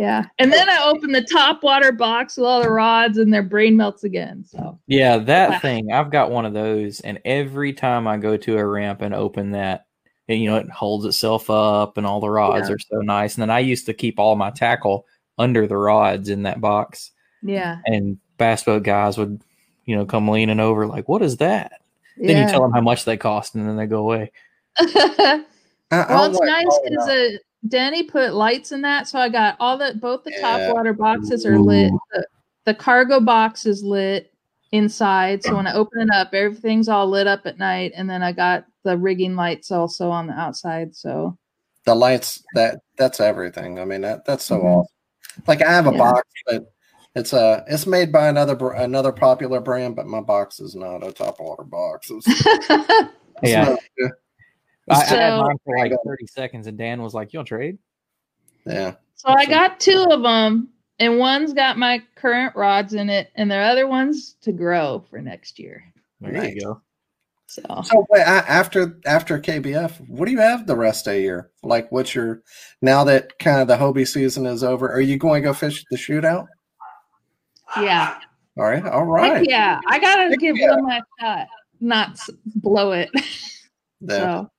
Yeah. And then I open the top water box with all the rods and their brain melts again. So Yeah, that Wow. thing. I've got one of those, and every time I go to a ramp and open that, and, you know, it holds itself up, and all the rods Yeah. are so nice. And then I used to keep all my tackle under the rods in that box, yeah. and bass boat guys would, you know, come leaning over like, "What is that?" Then you tell them how much they cost, and then they go away. I, well, it's nice because know. uh, Danny put lights in that, so I got all the both the Yeah. top water boxes are lit. The, the cargo box is lit inside, so when I open it up, everything's all lit up at night, and then I got the rigging lights also on the outside. So the lights that that's everything. I mean that that's so Mhm. awesome. Like I have a Yeah. box, but it's a it's made by another another popular brand, but my box is not a top water box. It's, it's Yeah. not- yeah, I, I had So- mine for like thirty seconds, and Dan was like, "You want to trade?" yeah. So I got two of them, and one's got my current rods in it, and the other one's to grow for next year. There Nice. you go. So So wait, a- after after KBF, what do you have the rest of the year? Like, what's your now that kind of the Hobie season is over? Are you going to go fish the shootout? yeah, All right. All right. Heck yeah, I gotta Heck give yeah. one my shot, not blow it. Yeah. So,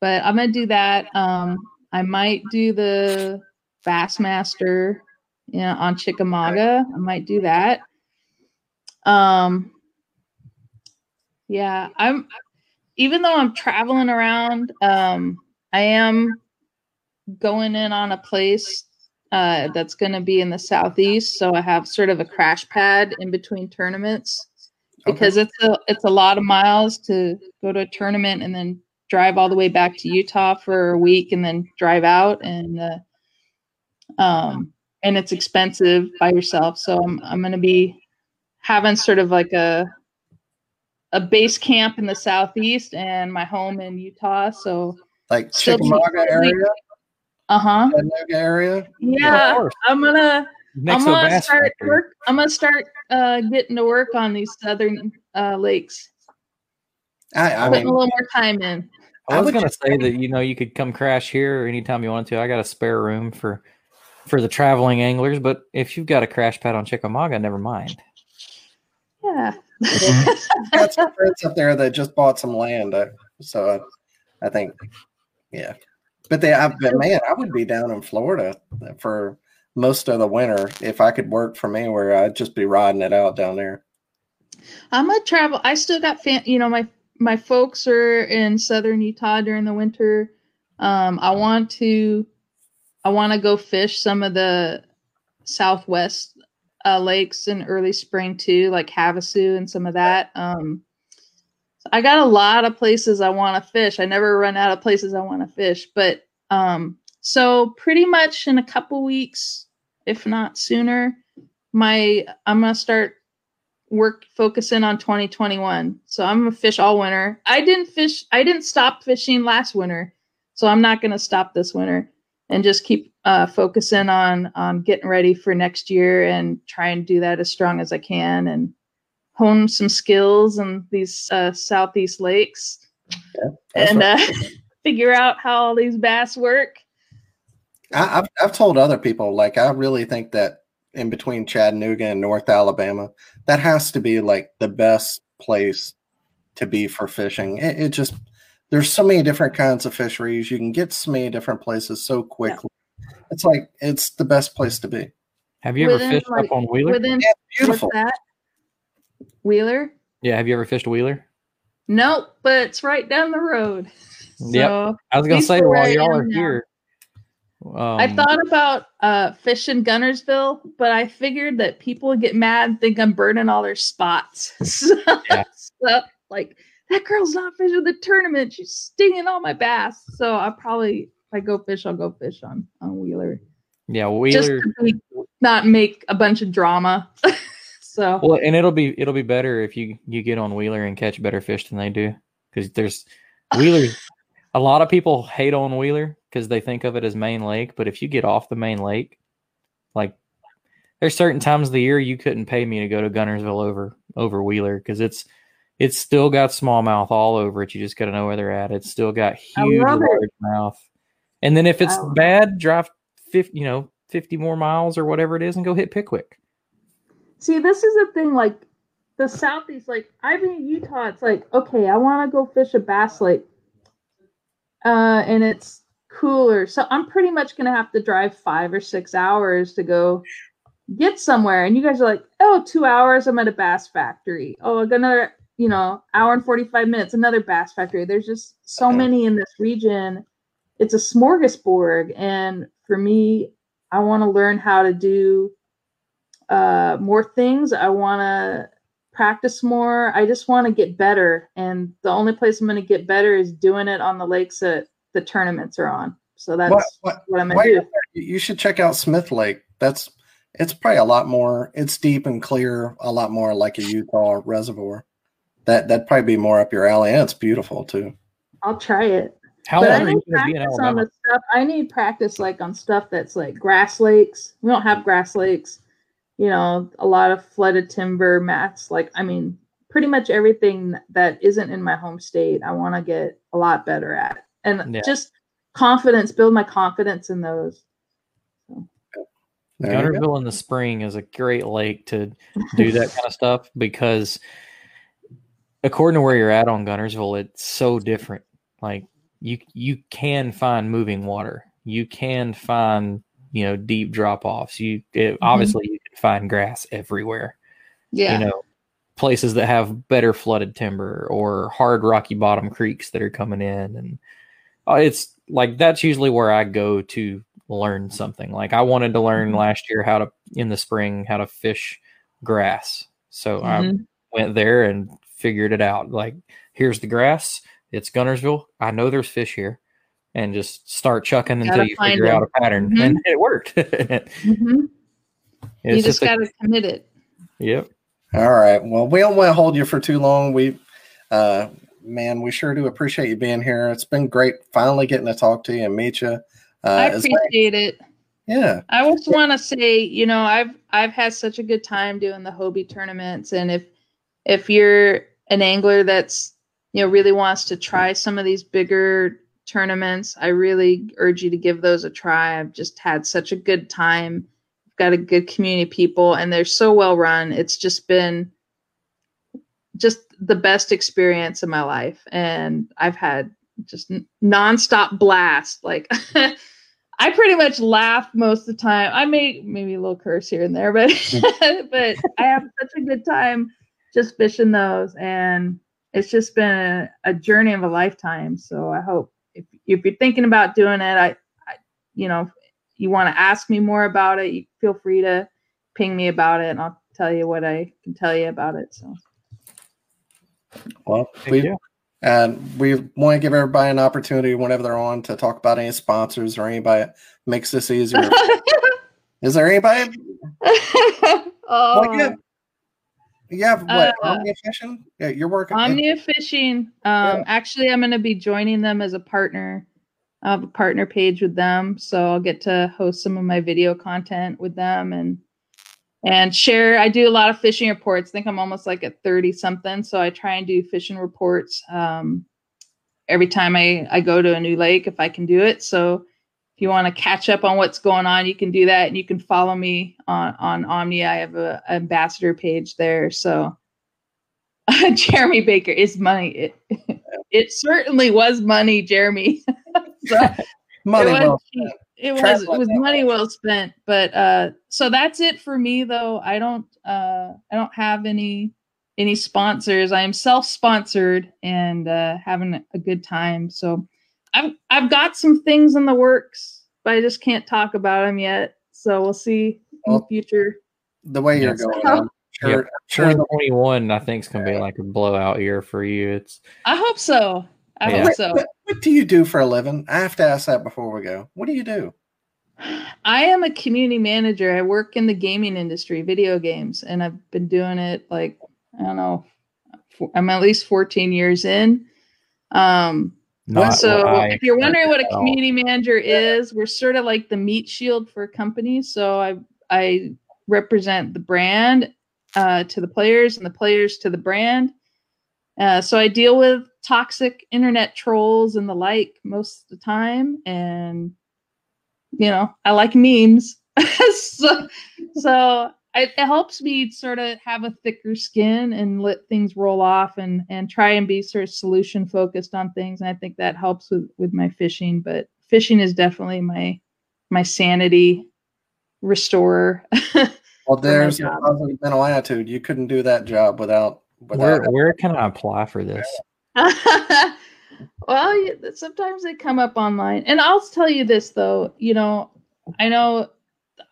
but I'm gonna do that. Um, I might do the Bassmaster, you know, on Chickamauga. I might do that. Um, yeah, I'm. Even though I'm traveling around, um, I am going in on a place uh, that's going to be in the southeast. So I have sort of a crash pad in between tournaments Okay. because it's a it's a lot of miles to go to a tournament and then drive all the way back to Utah for a week and then drive out and uh, um and it's expensive by yourself. So I'm I'm gonna be having sort of like a a base camp in the southeast and my home in Utah. So like Chickamauga area, uh huh. Chattanooga area. Yeah, course. I'm gonna I'm to a gonna start factory. work. I'm gonna start uh, getting to work on these southern uh, lakes. I, I Putting mean, a little more time in. I I was gonna say that you know you could come crash here anytime you wanted to. I got a spare room for for the traveling anglers, but if you've got a crash pad on Chickamauga, never mind. Yeah. got some friends up there that just bought some land, uh, so I, I think, yeah. But they, I, but man, I would be down in Florida for most of the winter if I could work for me, where I'd just be riding it out down there. I'm gonna travel. I still got fam- you know my my folks are in southern Utah during the winter. Um, I want to I want to go fish some of the southwest uh, lakes in early spring too, like Havasu and some of that. Um, I got a lot of places I want to fish. I never run out of places I want to fish, but um, so pretty much in a couple weeks, if not sooner, my I'm gonna start work focusing on 2021. So I'm gonna fish all winter. I didn't fish. I didn't stop fishing last winter, so I'm not gonna stop this winter and just keep uh, focusing on on getting ready for next year and try and do that as strong as I can and hone some skills in these uh, southeast lakes That's and right. uh, figure out how all these bass work. I, I've I've told other people like I really think that in between Chattanooga and North Alabama, that has to be like the best place to be for fishing. It, it just there's so many different kinds of fisheries. You can get so many different places so quickly. It's like it's the best place to be. Have you ever fished like, up on Wheeler? Within Beautiful. what's that? Wheeler? yeah, have you ever fished Wheeler? Nope, but it's right down the road. So Yep. I was gonna say while y'all am are now. here. Um, I thought about uh fishing Guntersville, but I figured that people would get mad and think I'm burning all their spots. so, Yeah. so, like that girl's not fishing the tournament. She's stinging all my bass. So I probably if I go fish, I'll go fish on on Wheeler. yeah, Just Wheeler. to be, not make a bunch of drama. so Well, and it'll be it'll be better if you you get on Wheeler and catch better fish than they do because there's Wheeler. A lot of people hate on Wheeler because they think of it as main lake, but if you get off the main lake, like there's certain times of the year you couldn't pay me to go to Guntersville over over Wheeler because it's it's still got smallmouth all over it. You just got to know where they're at. It's still got huge largemouth, and then if it's I- bad, drive fifty. You know, 50 more miles or whatever it is and go hit Pickwick. See, this is the thing. Like the southeast, like I've been in Utah. It's like okay, I want to go fish a bass lake, uh, and it's cooler. So I'm pretty much gonna have to drive five or six hours to go get somewhere. And you guys are like, oh, two hours. I'm at a bass factory. Oh, another, you know, hour and 45 minutes, another bass factory. There's just so many in this region. It's a smorgasbord. And for me, I want to learn how to do uh, more things. I want to practice more. I just want to get better. And the only place I'm going to get better is doing it on the lakes that the tournaments are on. So that's what, what, what I'm going to do. You should check out Smith Lake. That's it's probably a lot more. It's deep and clear, a lot more like a Utah reservoir. That that'd probably be more up your alley, and it's beautiful too. I'll try it. How but long I are need you going to be in practice on Alabama? the stuff. I need practice like on stuff that's like grass lakes. We don't have grass lakes. You know, a lot of flooded timber mats. Like, I mean, pretty much everything that isn't in my home state. I want to get a lot better at, and Yeah. just confidence. Build my confidence in those. There you go. Guntersville in the spring is a great lake to do that kind of stuff because according to where you're at on Guntersville, it's so different. Like you you can find moving water. You can find, you know, deep drop offs. You it, obviously you can find grass everywhere. Yeah. You know, places that have better flooded timber or hard rocky bottom creeks that are coming in and uh, it's like that's usually where I go to learn something. Like I wanted to learn last year how to in the spring how to fish grass. So I Mhm. went there and figured it out. Like here's the grass. It's Guntersville. I know there's fish here. And just start chucking until you figure them. out a pattern. Mhm. And it worked. Mhm. You It's just got to commit it. Yep. All right. Well, we don't want to hold you for too long. We, uh, man, we sure do appreciate you being here. It's been great finally getting to talk to you and meet you. Uh, I it's- appreciate it. yeah. I just want to say, you know, I've I've had such a good time doing the Hobie tournaments, and if if you're an angler that's you know really wants to try some of these bigger tournaments, I really urge you to give those a try. I've just had such a good time. I've Got a good community of people, and they're so well run. It's just been just the best experience of my life, and I've had just nonstop blast. Like I pretty much laugh most of the time. I may maybe a little curse here and there, but but I have such a good time just fishing those, and it's just been a, a journey of a lifetime. So I hope if if you're thinking about doing it, I, I you know, you want to ask me more about it, you feel free to ping me about it, and I'll tell you what I can tell you about it. So Well, we you. and we want to give everybody an opportunity whenever they're on to talk about any sponsors or anybody that makes this easier. Is there anybody? oh, Well, yeah. You have what? Uh, Omnia Fishing? Yeah, you're working. Omnia Fishing. Um, Actually, I'm going to be joining them as a partner. I have a partner page with them, so I'll get to host some of my video content with them and and share. I do a lot of fishing reports. I think I'm almost like at 30 something, so I try and do fishing reports um, every time I I go to a new lake if I can do it. So if you want to catch up on what's going on, you can do that, and you can follow me on on Omni. I have a ambassador page there, so. Jeremy Baker is money. It, it certainly was money, Jeremy. so Money it was, well it was it was money well spent. But uh so that's it for me though. I don't uh I don't have any any sponsors. I am self-sponsored and uh having a good time. So I've I've got some things in the works, but I just can't talk about them yet. So we'll see in the future. the way you're Yes. going. I'm sure, Yep. I'm sure the 2021, I think, is going to be like a blowout year for you. It's I hope so. I Yeah. hope so. What, what do you do for a living? I have to ask that before we go. What do you do? I am a community manager. I work in the gaming industry, video games, and I've been doing it like I don't know. I'm at least 14 years in. Um, not so if you're wondering what a expected at all. community manager is, we're sort of like the meat shield for companies. So I I represent the brand uh, to the players and the players to the brand. Uh, so I deal with toxic internet trolls and the like most of the time, and you know I like memes. so, so it, it helps me sort of have a thicker skin and let things roll off and and try and be sort of solution focused on things. And I think that helps with with my fishing. But fishing is definitely my my sanity restorer. Well, there's a positive mental attitude. You couldn't do that job without. without Where where can I apply for this? well, sometimes they come up online. And I'll tell you this though, you know, I know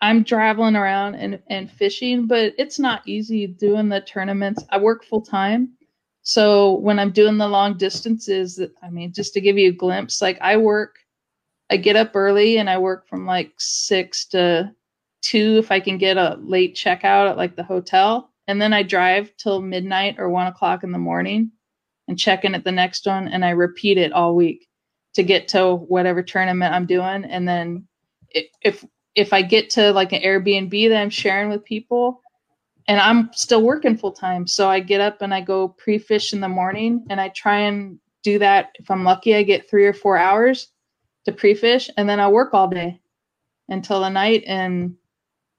I'm traveling around and, and fishing, but it's not easy doing the tournaments. I work full time. So when I'm doing the long distances, I mean, just to give you a glimpse, like I work, I get up early and I work from like six to two if I can get a late checkout at like the hotel. And then I drive till midnight or one o'clock in the morning and check in at the next one. And I repeat it all week to get to whatever tournament I'm doing. And then if if I get to like an Airbnb that I'm sharing with people, and I'm still working full time, so I get up and I go pre-fish in the morning, and I try and do that. If I'm lucky, I get three or four hours to pre-fish, and then I work all day until the night and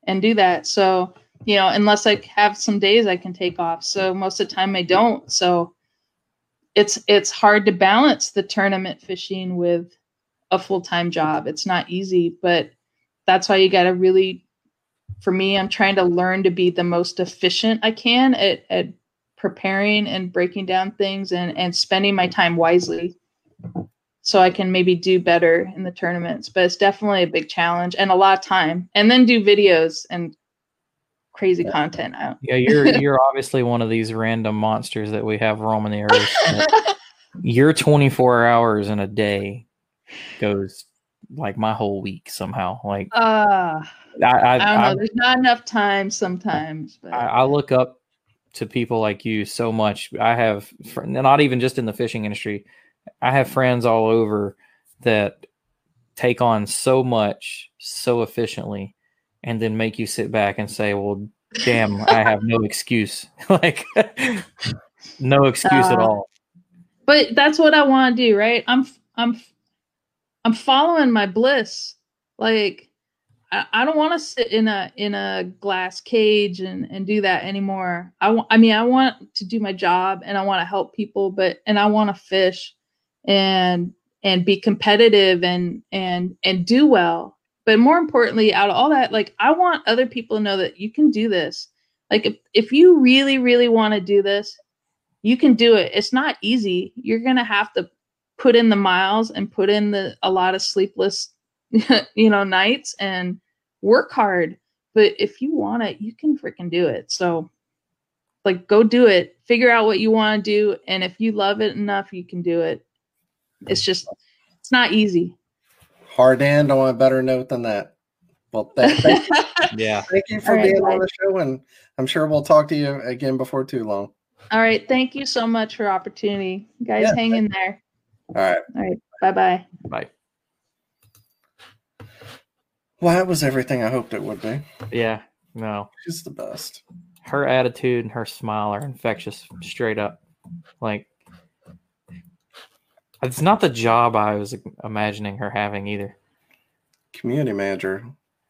and do that. So you know, unless I have some days I can take off. So most of the time I don't. So it's it's hard to balance the tournament fishing with a full-time job. It's not easy, but that's why you got to really for me i'm trying to learn to be the most efficient i can at, at preparing and breaking down things and, and spending my time wisely so i can maybe do better in the tournaments. But it's definitely a big challenge and a lot of time and then do videos and crazy content. Out Yeah, you're you're obviously one of these random monsters that we have roaming the earth. Your 24 hours in a day goes like my whole week somehow. Like uh, I, I, i don't know I, there's not enough time sometimes but I, I look up to people like you so much. I have not even just in the fishing industry. I have friends all over that take on so much so efficiently and then make you sit back and say, "Well, damn, I have no excuse." like no excuse at Uh, all. but that's what I want to do, right? I'm I'm I'm following my bliss. Like I, I don't want to sit in a in a glass cage and and do that anymore. I want I mean I want to do my job and I want to help people, but and I want to fish and and be competitive and and and do well. But more importantly, out of all that, like I want other people to know that you can do this. Like if if you really really want to do this, you can do it. It's not easy. You're gonna have to put in the miles and put in the a lot of sleepless, you know, nights and work hard. But if you want it, you can freaking do it. So, like, go do it. Figure out what you want to do, and if you love it enough, you can do it. It's just, it's not easy. hard end on a better note than that. Well, thank, thank, Yeah. thank you for All right, being on bye. the show, and I'm sure we'll talk to you again before too long. All right. Thank you so much for opportunity, guys. Yeah, hang in there. All right. All right. Bye bye. Bye. Well, that was everything I hoped it would be. Yeah. No. She's the best. Her attitude and her smile are infectious, straight up. Like, it's not the job I was imagining her having either. Community manager.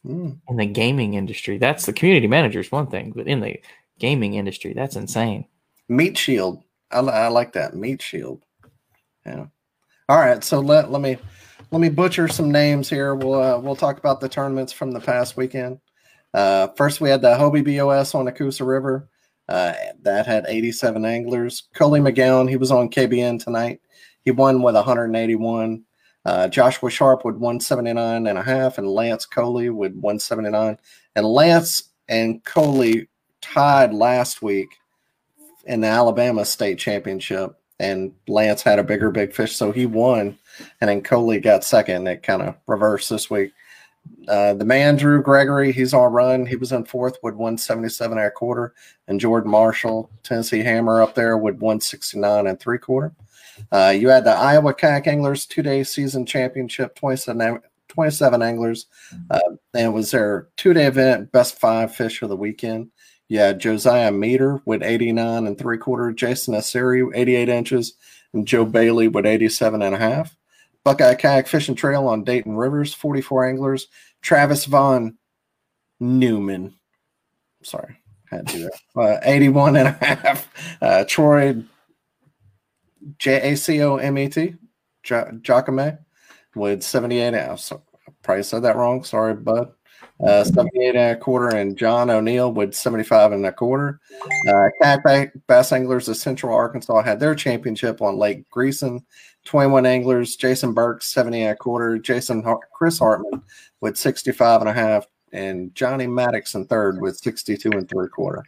Mm. In the gaming industry, that's the community manager is one thing, but in the gaming industry, that's insane. Meat shield. I, I like that meat shield. Yeah. All right. So let let me let me butcher some names here. We'll uh, we'll talk about the tournaments from the past weekend. Uh, first, we had the Hobie BOS on the Coosa River. Uh, that had 87 anglers. Coley McGowan, he was on KBN tonight. He won with 181. Uh, Joshua Sharp with 179 and a half, and Lance Coley with 179. And Lance and Coley tied last week in the Alabama State Championship, and Lance had a bigger big fish, so he won, and then Coley got second. It kind of reversed this week. Uh, the man Drew Gregory, he's on run. He was in fourth with 177 and a quarter, and Jordan Marshall, Tennessee Hammer, up there with 169 and three quarter. Uh, you had the Iowa Kayak Anglers two day season championship, 27, ang- 27 anglers. Uh, and it was their two day event, best five fish of the weekend. Yeah, Josiah Meter with 89 and three quarter, Jason Asiri, 88 inches, and Joe Bailey with 87 and a half. Buckeye Kayak Fishing Trail on Dayton Rivers, 44 anglers. Travis Vaughn, Newman. Sorry, had to do that. Uh, 81 and a half. Uh, Troy J A C O M E T, Jacome, with 78 ounce. So I probably said that wrong. Sorry, bud. Uh, 78 and a quarter, and John O'Neill with 75 and a quarter. Uh, Bass Anglers of Central Arkansas had their championship on Lake Greeson. 21 anglers, Jason Burke, 70 and a quarter, Jason Chris Hartman with 65 and a half, and Johnny Maddox in third with 62 and three quarter.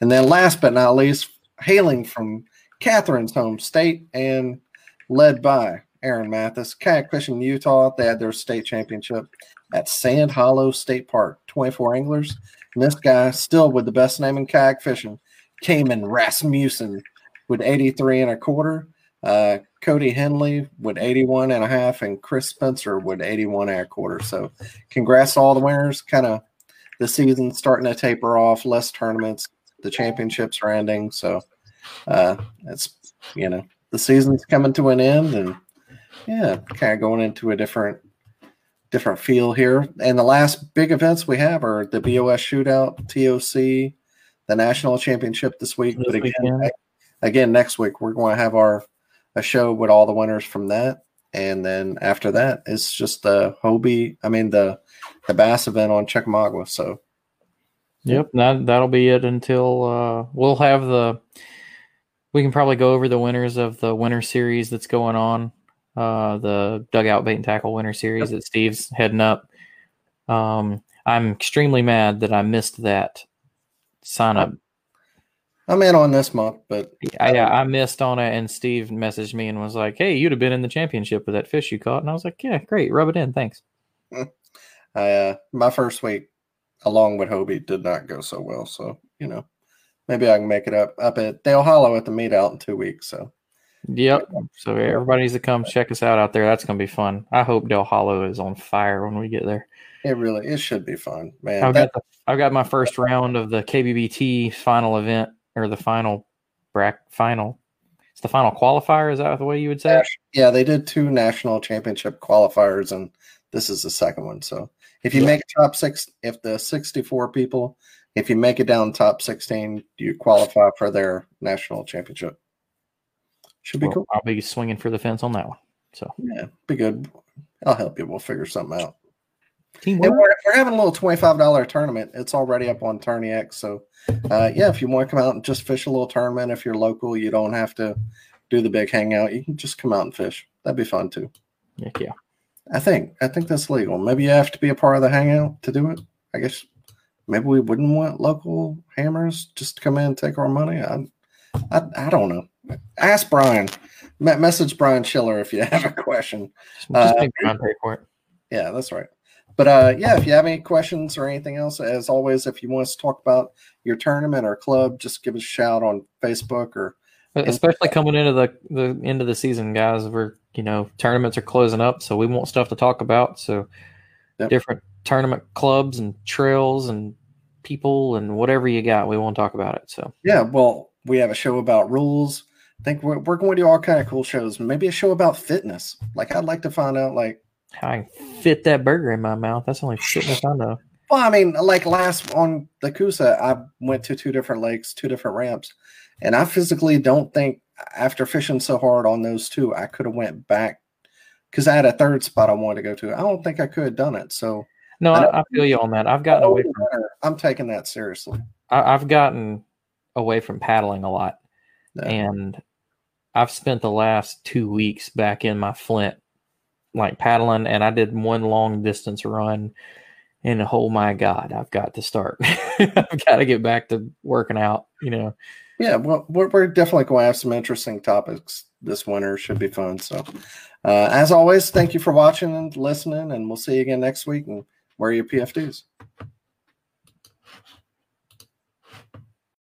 And then last but not least, hailing from Katherine's home state and led by Aaron Mathis, kayak fishing Utah. They had their state championship at Sand Hollow State Park. 24 anglers. And this guy, still with the best name in kayak fishing, Cayman Rasmussen with 83 and a quarter. Uh, Cody Henley with 81 and a half, and Chris Spencer with 81 and a quarter. So, congrats to all the winners. Kind of the season starting to taper off, less tournaments. The championships are ending. So, uh, it's, you know, the season's coming to an end, and yeah, kind of going into a different different feel here. And the last big events we have are the BOS shootout, TOC, the national championship this week. This but again, weekend. again, next week we're going to have our a show with all the winners from that. And then after that, it's just the Hobie, I mean the the bass event on Chickamauga. So Yep, that that'll be it until uh, we'll have the we can probably go over the winners of the winter series that's going on uh, the dugout bait and tackle winter series that Steve's heading up. Um, I'm extremely mad that I missed that sign up. I'm in on this month, but I, yeah, I missed on it, and Steve messaged me and was like, "Hey, you'd have been in the championship with that fish you caught," and I was like, "Yeah, great, rub it in, thanks." I uh, my first week along with Hobie did not go so well, so you know maybe I can make it up up at Dale Hollow at the meet out in two weeks. So Yep. So everybody needs to come check us out out there. That's gonna be fun. I hope Dale Hollow is on fire when we get there. It really it should be fun, man. I've that, got the, I've got my first round of the KBBT final event or the final brack final. It's the final qualifier. Is that the way you would say? Yeah, they did two national championship qualifiers, and this is the second one. So if you yeah. make top six, if the sixty-four people, if you make it down top sixteen, you qualify for their national championship. Should be well, cool. I'll be swinging for the fence on that one. So yeah, be good. I'll help you. We'll figure something out. We're, we're, having a little twenty-five dollar tournament. It's already up on TourneyX. So uh, yeah, if you want to come out and just fish a little tournament, if you're local, you don't have to do the big hangout. You can just come out and fish. That'd be fun too. Heck yeah. I think I think that's legal. Maybe you have to be a part of the hangout to do it. I guess maybe we wouldn't want local hammers just to come in and take our money. I I, I don't know ask Brian. Message Brian Schiller if you have a question. Just uh, Brian pay for it. Yeah, that's right. But uh, yeah, if you have any questions or anything else, as always, if you want us to talk about your tournament or club, just give us a shout on Facebook or especially coming into the the end of the season, guys. We're you know tournaments are closing up, so we want stuff to talk about. So yep. different tournament clubs and trails and people and whatever you got, we want to talk about it. So yeah, well, we have a show about rules I think we're, we're going to do all kind of cool shows. Maybe a show about fitness. Like I'd like to find out like how I fit that burger in my mouth. That's only fitness I know. Well, I mean, like last on the Coosa, I went to two different lakes, two different ramps, and I physically don't think after fishing so hard on those two, I could have went back because I had a third spot I wanted to go to. I don't think I could have done it. So no, I, I feel you on that. I've gotten oh, away from. I'm taking that seriously. I, have gotten away from paddling a lot, and I've spent the last two weeks back in my Flint, like paddling, and I did one long distance run. And oh my God, I've got to start. I've got to get back to working out, you know. Yeah, well, we're, definitely going to have some interesting topics this winter. Should be fun. So, uh, as always, thank you for watching and listening, and we'll see you again next week. And wear your PFDs.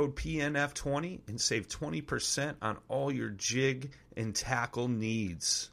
code PNF20 and save 20% on all your jig and tackle needs.